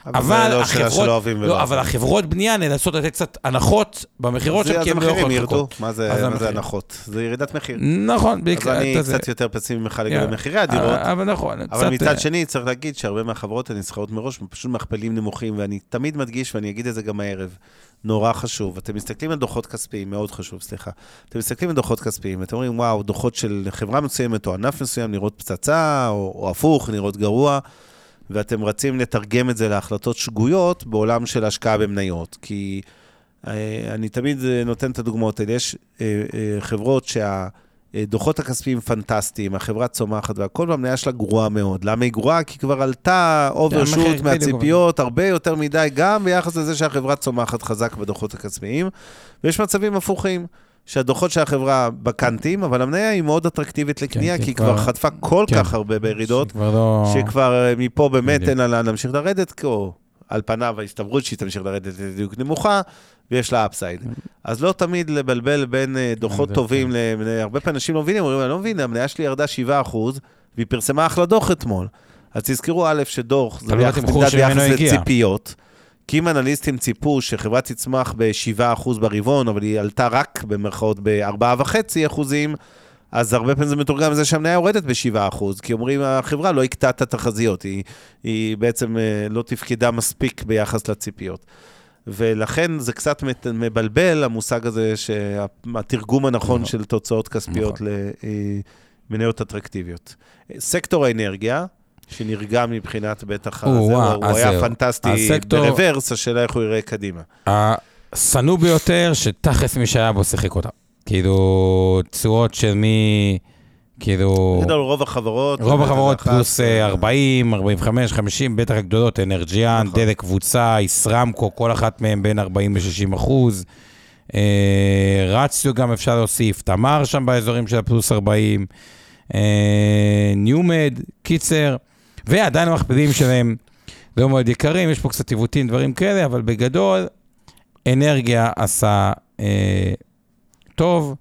אבל זה לא החברות- ולא לא, אבל. החברות בנייה נאלצות לתת קצת הנחות במכירות שלהם, כי הם לא יכולים. לחכות. מה זה מה זה. הנחות? זה ירידת מחיר. נכון, אז בעיקר. אני אתה זה- קצת יותר פסימי ממך לגבי יאללה. מחירי הדירות. אה, אבל נכון, אבל קצת, מצד אה, שני, צריך להגיד שהרבה מהחברות הנסחרות מראש, פשוט מכפלים נמוכים, ואני תמיד מדגיש, ואני אגיד את זה גם הערב, נורא חשוב. אתם מסתכלים על דוחות כספיים, מאוד חשוב, סליחה. אתם מסתכלים על דוחות כספיים, ואתם אומרים, וואו, דוחות של חברה מסוימת או ענף מסוים נראות פצצה, או, או הפוך, נראות גרוע, ואתם רצים לתרגם את זה להחלטות שגויות בעולם של השקעה במניות. כי אה, אני תמיד נותן את הדוגמאות האלה. יש אה, אה, חברות שה... דוחות הכספיים פנטסטיים, החברה צומחת והכל, והמניה שלה גרועה מאוד. למה היא גרועה? כי כבר עלתה אוברשוט. מהציפיות, הרבה יותר מדי, גם ביחס לזה שהחברה צומחת חזק בדוחות הכספיים. ויש מצבים הפוכים, שהדוחות של החברה בקנטים, אבל המניה היא מאוד אטרקטיבית לקנייה, כן, כי היא כבר חטפה כל כן. כך הרבה בירידות, שכבר לא... שכבר אה, מפה באמת בדיוק. אין לה לאן להמשיך לרדת, או על פניו ההסתברות שהיא תמשיך לרדת בדיוק נמוכה, ויש לה אפסייד. אז לא תמיד לבלבל בין אה, דוחות זה טובים, ל- הרבה פעמים אנשים לא מבינים, אומרים, אני לא מבין, המניה שלי ירדה 7%, והיא פרסמה אחלה דוח אתמול. אז תזכרו, א', שדוח, זה ביחס- הגיע. לציפיות. כי אם אנליסטים ציפו שחברה תצמח ב-7% ברבעון, אבל היא עלתה רק במרכאות ב-4.5%, אז הרבה פעמים זה מתורגם לזה שהמניה יורדת ב-7%, כי אומרים, החברה לא הקטעה את התחזיות, היא, היא בעצם אה, לא תפקדה מספיק ביחס לציפיות. ולכן זה קצת מבלבל, המושג הזה, שהתרגום הנכון של תוצאות כספיות נכון. למניות אטרקטיביות. סקטור האנרגיה, שנרגע מבחינת בטח, הוא היה. פנטסטי ברוורס, השאלה איך הוא יראה קדימה. השנוא ביותר, שתכלס מי שהיה בו שיחק אותה. כאילו, תשואות של מי... כאילו... בגדול, רוב החברות... רוב החברות פלוס אה, אה, 40, 45, 50, בטח הגדולות, אנרג'יאן, נכון. דלק קבוצה, ישראמקו, כל אחת מהן בין 40 ל-60 אחוז. אה, רציו גם אפשר להוסיף, תמר שם באזורים של הפלוס 40, אה, ניומד, קיצר, ועדיין המכפילים שלהם לא מאוד יקרים, יש פה קצת עיוותים, דברים כאלה, אבל בגדול, אנרגיה עשה אה, טוב.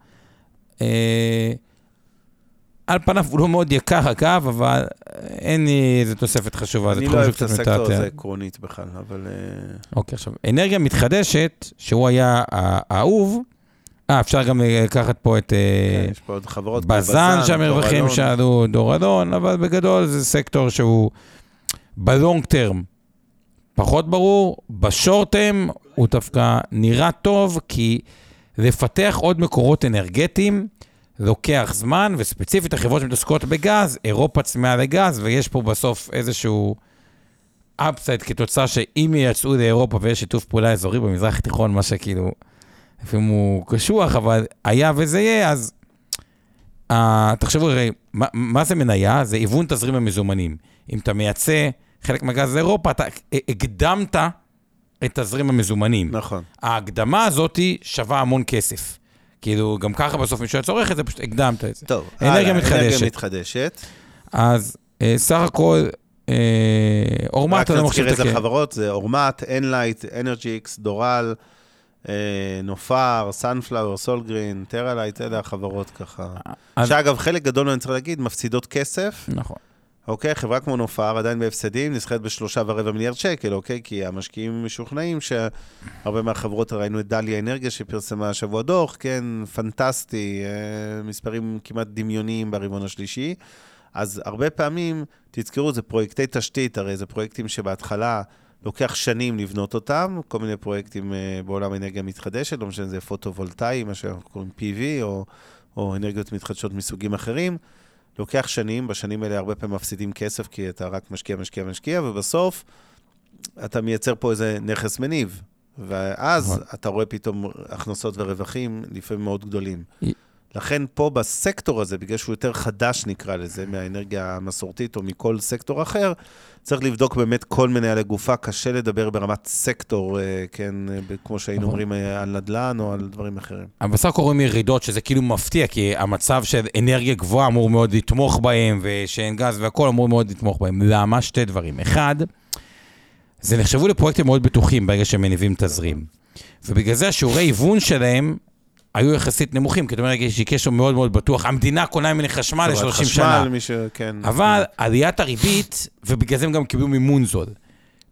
על פניו הוא לא מאוד יקר אגב, אבל אין לי איזה תוספת חשובה. אני לא אוהב את הסקטור. הזה עקרונית בכלל, אבל... אה, אוקיי, עכשיו, אנרגיה מתחדשת, שהוא היה האהוב, אה, אפשר גם לקחת פה את אה, כן, בזן, שהמרווחים. שעלו, דור אלון, אבל בגדול זה סקטור שהוא בלונג טרם פחות ברור, בשורט טרם הוא דווקא נראה טוב, כי לפתח עוד מקורות אנרגטיים לוקח זמן, וספציפית החברות שמתעסקות בגז, אירופה צמאה לגז, ויש פה בסוף איזשהו אפסייד כתוצאה שאם ייצאו לאירופה ויש שיתוף פעולה אזורי במזרח התיכון, מה שכאילו, לפעמים הוא קשוח, אבל היה וזה יהיה, אז uh, תחשבו, הרי, מה, מה זה מניה? זה היוון תזרים המזומנים. אם אתה מייצא חלק מהגז לאירופה, אתה הקדמת את תזרים המזומנים. נכון. ההקדמה הזאת שווה המון כסף. כאילו, גם ככה בסוף מישהו היה צורך את זה, פשוט הקדמת את זה. טוב, אנרגיה הלאה, מתחדשת. אנרגיה מתחדשת. אז אה, סך הכל, אה, אורמט, רק אני לא נזכיר מחשיב את איזה זה כ... חברות, זה אורמט, אנלייט, אנרג'יקס, דורל, אה, נופר, סנפלאואר, סולגרין, טרלייט, אלה החברות ככה. אז- שאגב, חלק גדול, אני צריך להגיד, מפסידות כסף. נכון. אוקיי, חברה כמו נופר עדיין בהפסדים, נסחרת בשלושה ורבע מיליארד שקל, אוקיי? כי המשקיעים משוכנעים שהרבה מהחברות, ראינו את דליה אנרגיה שפרסמה השבוע דוח, כן, פנטסטי, אה, מספרים כמעט דמיוניים ברבעון השלישי. אז הרבה פעמים, תזכרו, זה פרויקטי תשתית, הרי זה פרויקטים שבהתחלה לוקח שנים לבנות אותם, כל מיני פרויקטים אה, בעולם אנרגיה מתחדשת, לא משנה, זה פוטו-וולטאי, מה שאנחנו קוראים PV, או, או אנרגיות מתחדשות מסוגים אחרים. לוקח שנים, בשנים האלה הרבה פעמים מפסידים כסף, כי אתה רק משקיע, משקיע, משקיע, ובסוף אתה מייצר פה איזה נכס מניב. ואז נכון. אתה רואה פתאום הכנסות ורווחים לפעמים מאוד גדולים. לכן פה בסקטור הזה, בגלל שהוא יותר חדש נקרא לזה, מהאנרגיה המסורתית או מכל סקטור אחר, צריך לבדוק באמת כל מנהלי גופה, קשה לדבר ברמת סקטור, אה, כן, אה, כמו שהיינו נכון. אומרים אה, על נדל"ן או על דברים אחרים. אבל בסך הכל רואים ירידות, שזה כאילו מפתיע, כי המצב של אנרגיה גבוהה אמור מאוד לתמוך בהם, ושאין גז והכול אמור מאוד לתמוך בהם. למה? שתי דברים. אחד, זה נחשבו לפרויקטים מאוד בטוחים ברגע שהם מניבים תזרים. ובגלל זה השיעורי היוון שלהם היו יחסית נמוכים, כי אתה אומר, יש לי קשר מאוד מאוד בטוח. המדינה קונה ממני חשמל חברת ל-30 שנה. חשמל, מי ש... כן. אבל עליית הריבית, ובגלל זה הם גם קיבלו מימון זול,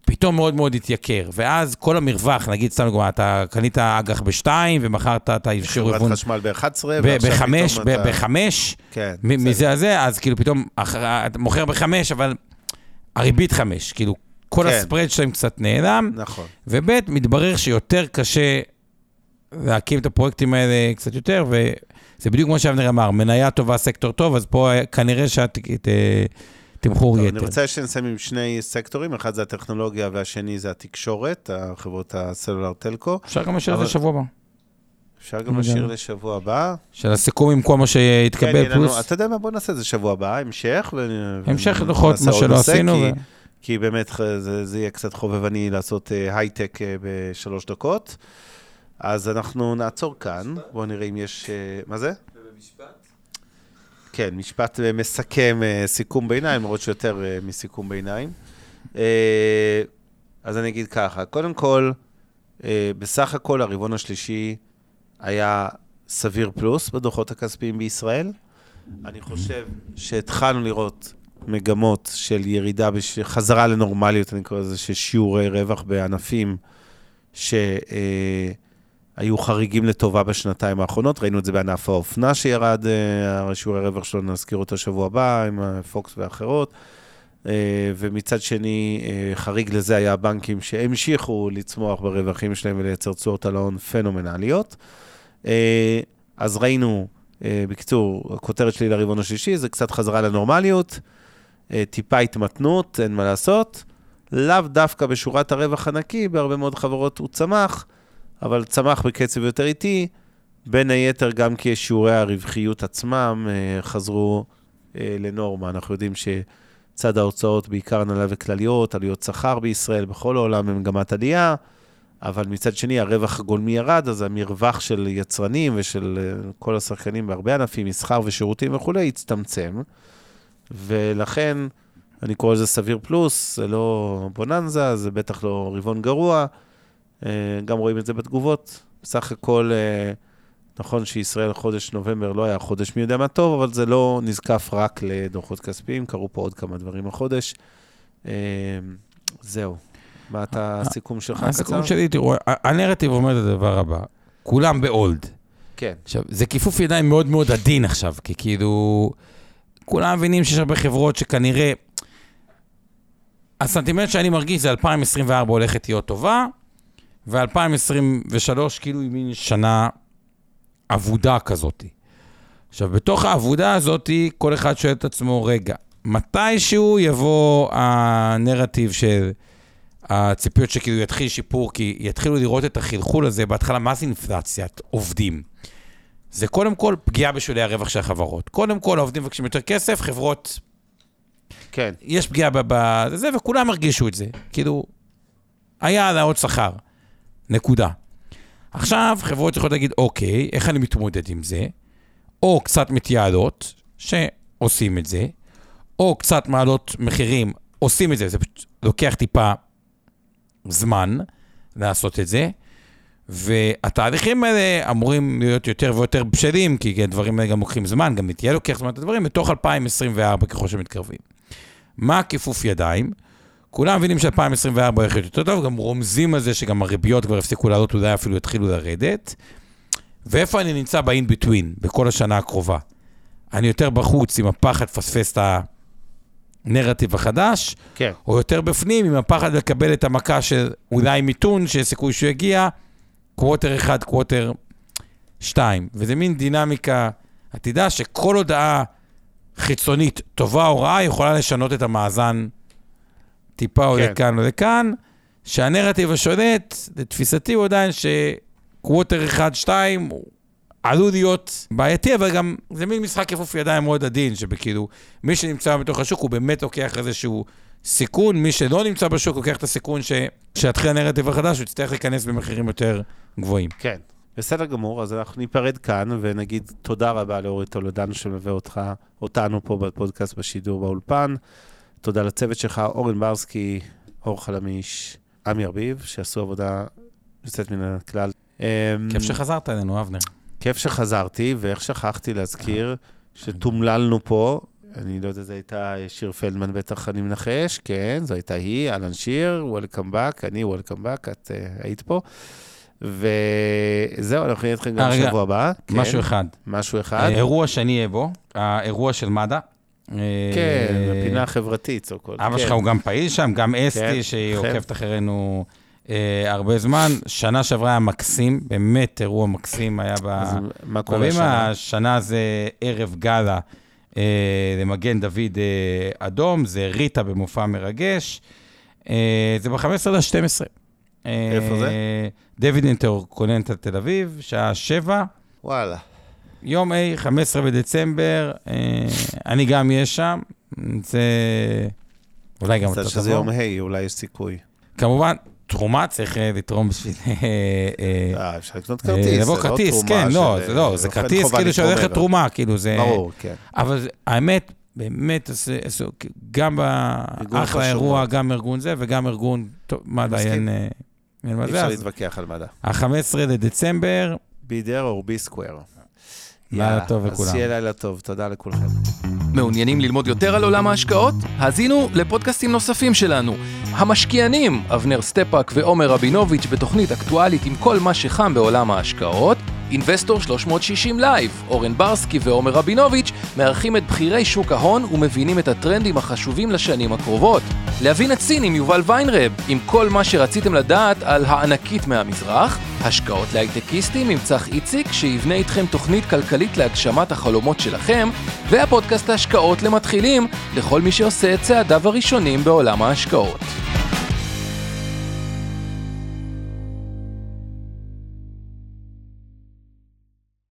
פתאום מאוד מאוד התייקר. ואז כל המרווח, נגיד סתם דוגמא, אתה קנית אג"ח בשתיים, ומכרת את האישור חברת חשמל ב-11, ב- בחמש, ב- בחמש, כן. מ- בסדר. מזה הזה, אז כאילו פתאום אתה מוכר בחמש, אבל הריבית חמש. כאילו, כל כן. הספרד שלהם קצת נעלם, נכון. וב' מתברר שיותר קשה להקים את הפרויקטים האלה קצת יותר, וזה בדיוק כמו שאבנר אמר, מניה טובה, סקטור טוב, אז פה אה, כנראה שהתמחור טוב, אני יתר. רוצה שנסיים עם שני סקטורים, אחד זה הטכנולוגיה והשני זה התקשורת, החברות הסלולר טלקו. אפשר גם לשאול את זה שבוע הבא. אפשר גם אני לשיר. לשבוע הבא. של הסיכום עם כל מה כן, יהיה לנו- פלוס אתה יודע מה, בוא נעשה את זה שבוע הבא, המשך. המשך דוחות, מה שלא עשינו. כי- באמת זה יהיה קצת חובבני לעשות אה, הייטק אה, בשלוש דקות. אז אנחנו נעצור כאן, בואו נראה אם יש... אה, מה זה? כן, משפט אה, מסכם, אה, סיכום ביניים, למרות שיותר אה, מסיכום ביניים. אה, אז אני אגיד ככה, קודם כל, אה, בסך הכל הרבעון השלישי היה סביר פלוס בדוחות הכספיים בישראל. אני חושב שהתחלנו לראות מגמות של ירידה, בש... חזרה לנורמליות, אני קורא לזה, של שיעורי רווח בענפים שהיו חריגים לטובה בשנתיים האחרונות. ראינו את זה בענף האופנה שירד, אה, שיעורי הרווח שלו, נזכיר אותו שבוע הבא, עם פוקס ואחרות. אה, ומצד שני, אה, חריג לזה היה הבנקים שהמשיכו לצמוח ברווחים שלהם ולייצר תשואות על ההון פנומנליות. אה, אז ראינו, אה, בקיצור, הכותרת שלי לרבעון השישי זה קצת חזרה לנורמליות, אה, טיפה התמתנות, אין מה לעשות. לאו דווקא בשורת הרווח הנקי, בהרבה מאוד חברות הוא צמח, אבל צמח בקצב יותר איטי, בין היתר גם כי שיעורי הרווחיות עצמם אה, חזרו אה, לנורמה. אנחנו יודעים שצד ההוצאות, בעיקר הנהלה וכלליות, עלויות שכר בישראל, בכל העולם במגמת עלייה, אבל מצד שני הרווח הגולמי ירד, אז המרווח של יצרנים ושל אה, כל השחקנים בהרבה ענפים, מסחר ושירותים וכולי, הצטמצם. ולכן, אני קורא לזה סביר פלוס, זה לא בוננזה, זה בטח לא רבעון גרוע. אה, גם רואים את זה בתגובות. בסך הכל, אה, נכון שישראל חודש נובמבר לא היה חודש מי יודע מה טוב, אבל זה לא נזקף רק לדוחות כספיים, קרו פה עוד כמה דברים החודש. אה, זהו. מה אתה, הסיכום שלך קצר? הסיכום שלי, תראו, הנרטיב אומר את הדבר הבא, כולם באולד. כן. עכשיו, זה כיפוף ידיים מאוד מאוד עדין עכשיו, כי כאילו, כולם מבינים שיש הרבה חברות שכנראה... הסנטימנט שאני מרגיש זה 2024 הולכת להיות טובה, ו-2023 כאילו היא מין שנה אבודה כזאת. עכשיו, בתוך האבודה הזאת, כל אחד שואל את עצמו, רגע, מתישהו יבוא הנרטיב של הציפיות שכאילו יתחיל שיפור, כי יתחילו לראות את החלחול הזה בהתחלה, מה זה אינפלציית עובדים? זה קודם כל פגיעה בשולי הרווח של החברות. קודם כל, העובדים מבקשים יותר כסף, חברות, כן. יש פגיעה בזה, וכולם הרגישו את זה. כאילו, היה העלאות שכר, נקודה. עכשיו, חברות יכולות להגיד, אוקיי, איך אני מתמודד עם זה? או קצת מתייעלות, שעושים את זה, או קצת מעלות מחירים, עושים את זה, זה לוקח טיפה זמן לעשות את זה, והתהליכים האלה אמורים להיות יותר ויותר בשלים, כי הדברים האלה גם לוקחים זמן, גם תהיה לוקח זמן את הדברים, בתוך 2024 ככל שמתקרבים. מה הכיפוף ידיים? כולם מבינים ש-2024 הולך להיות יותר טוב, גם רומזים על זה שגם הריביות כבר הפסיקו לעלות, אולי אפילו יתחילו לרדת. ואיפה אני נמצא ב-in between, בכל השנה הקרובה? אני יותר בחוץ עם הפחד לפספס את הנרטיב החדש, כן. או יותר בפנים עם הפחד לקבל את המכה של אולי מיתון, שיש סיכוי שהוא יגיע, קווטר אחד, קווטר שתיים. וזה מין דינמיקה עתידה שכל הודעה חיצונית, טובה או רעה, יכולה לשנות את המאזן טיפה או כן. לכאן או לכאן, שהנרטיב השולט, לתפיסתי, הוא עדיין שקווטר אחד, שתיים, הוא עלול להיות בעייתי, אבל גם זה מין משחק כיפוף ידיים מאוד עדין, שבכאילו, מי שנמצא בתוך השוק, הוא באמת לוקח איזשהו סיכון, מי שלא נמצא בשוק, לוקח את הסיכון ש... שיתחיל הנרטיב החדש, הוא יצטרך להיכנס במחירים יותר גבוהים. כן. בסדר גמור, אז אנחנו ניפרד כאן ונגיד תודה רבה לאורי טולדנו שמלווה אותך, אותנו פה בפודקאסט, בשידור, באולפן. תודה לצוות שלך, אורן ברסקי, אור חלמיש, עמי ארביב, שעשו עבודה יוצאת מן הכלל. אמ, כיף שחזרת אלינו, אבנר. כיף שחזרתי, ואיך שכחתי להזכיר שתומללנו פה, אני לא יודע, זו הייתה שיר פלדמן בטח, אני מנחש, כן, זו הייתה היא, אהלן שיר, Welcome back, אני Welcome back, את uh, היית פה. וזהו, אנחנו נהיה איתכם גם אה, בשבוע הבא. כן, משהו אחד. משהו אחד. אה, אירוע שאני אהיה בו, האירוע של מד"א. כן, אה, הפינה החברתית, so called. אבא כן. שלך הוא גם פעיל שם, גם כן, אסתי, שהיא אכן. עוקבת אחרינו אה, הרבה זמן. שנה שעברה היה מקסים, באמת אירוע מקסים היה ב... מה קורה קוראים השנה? השנה זה ערב גאלה אה, למגן דוד אדום, זה ריטה במופע מרגש. זה ב-15 ל-12. איפה זה? דויד אינטרקוננטל תל אביב, שעה 7. וואלה. יום A, 15 בדצמבר, אה, אני גם אהיה שם. זה... אולי גם אתה שזה תבוא. יום ה', אולי יש סיכוי. כמובן, תרומה צריך אה, לתרום בשביל... אה, אה, אפשר לקנות כרטיס, זה לא כרטיס, כן, לא, זה לא, זה כרטיס כאילו שהולכת. תרומה, כאילו זה... ברור, כן. אבל האמת, באמת, גם חשוב אירוע. גם ארגון זה וגם ארגון, מד"א. אין אי. אפשר להתווכח על מדע. ה-15 לדצמבר, there or be square. לילה טוב אז לכולם. שיהיה לילה טוב, תודה לכולכם. מעוניינים ללמוד יותר על עולם ההשקעות? האזינו לפודקאסטים נוספים שלנו. המשקיענים, אבנר סטפאק ועומר רבינוביץ' בתוכנית אקטואלית עם כל מה שחם בעולם ההשקעות. אינבסטור 360 לייב, אורן ברסקי ועומר רבינוביץ' מארחים את בכירי שוק ההון ומבינים את הטרנדים החשובים לשנים הקרובות. להבין את סין עם יובל ויינרב, עם כל מה שרציתם לדעת על הענקית מהמזרח, השקעות להייטקיסטים עם צח איציק, שיבנה איתכם תוכנית כלכלית להגשמת החלומות שלכם, והפודקאסט ההשקעות למתחילים, לכל מי שעושה את צעדיו הראשונים בעולם ההשקעות.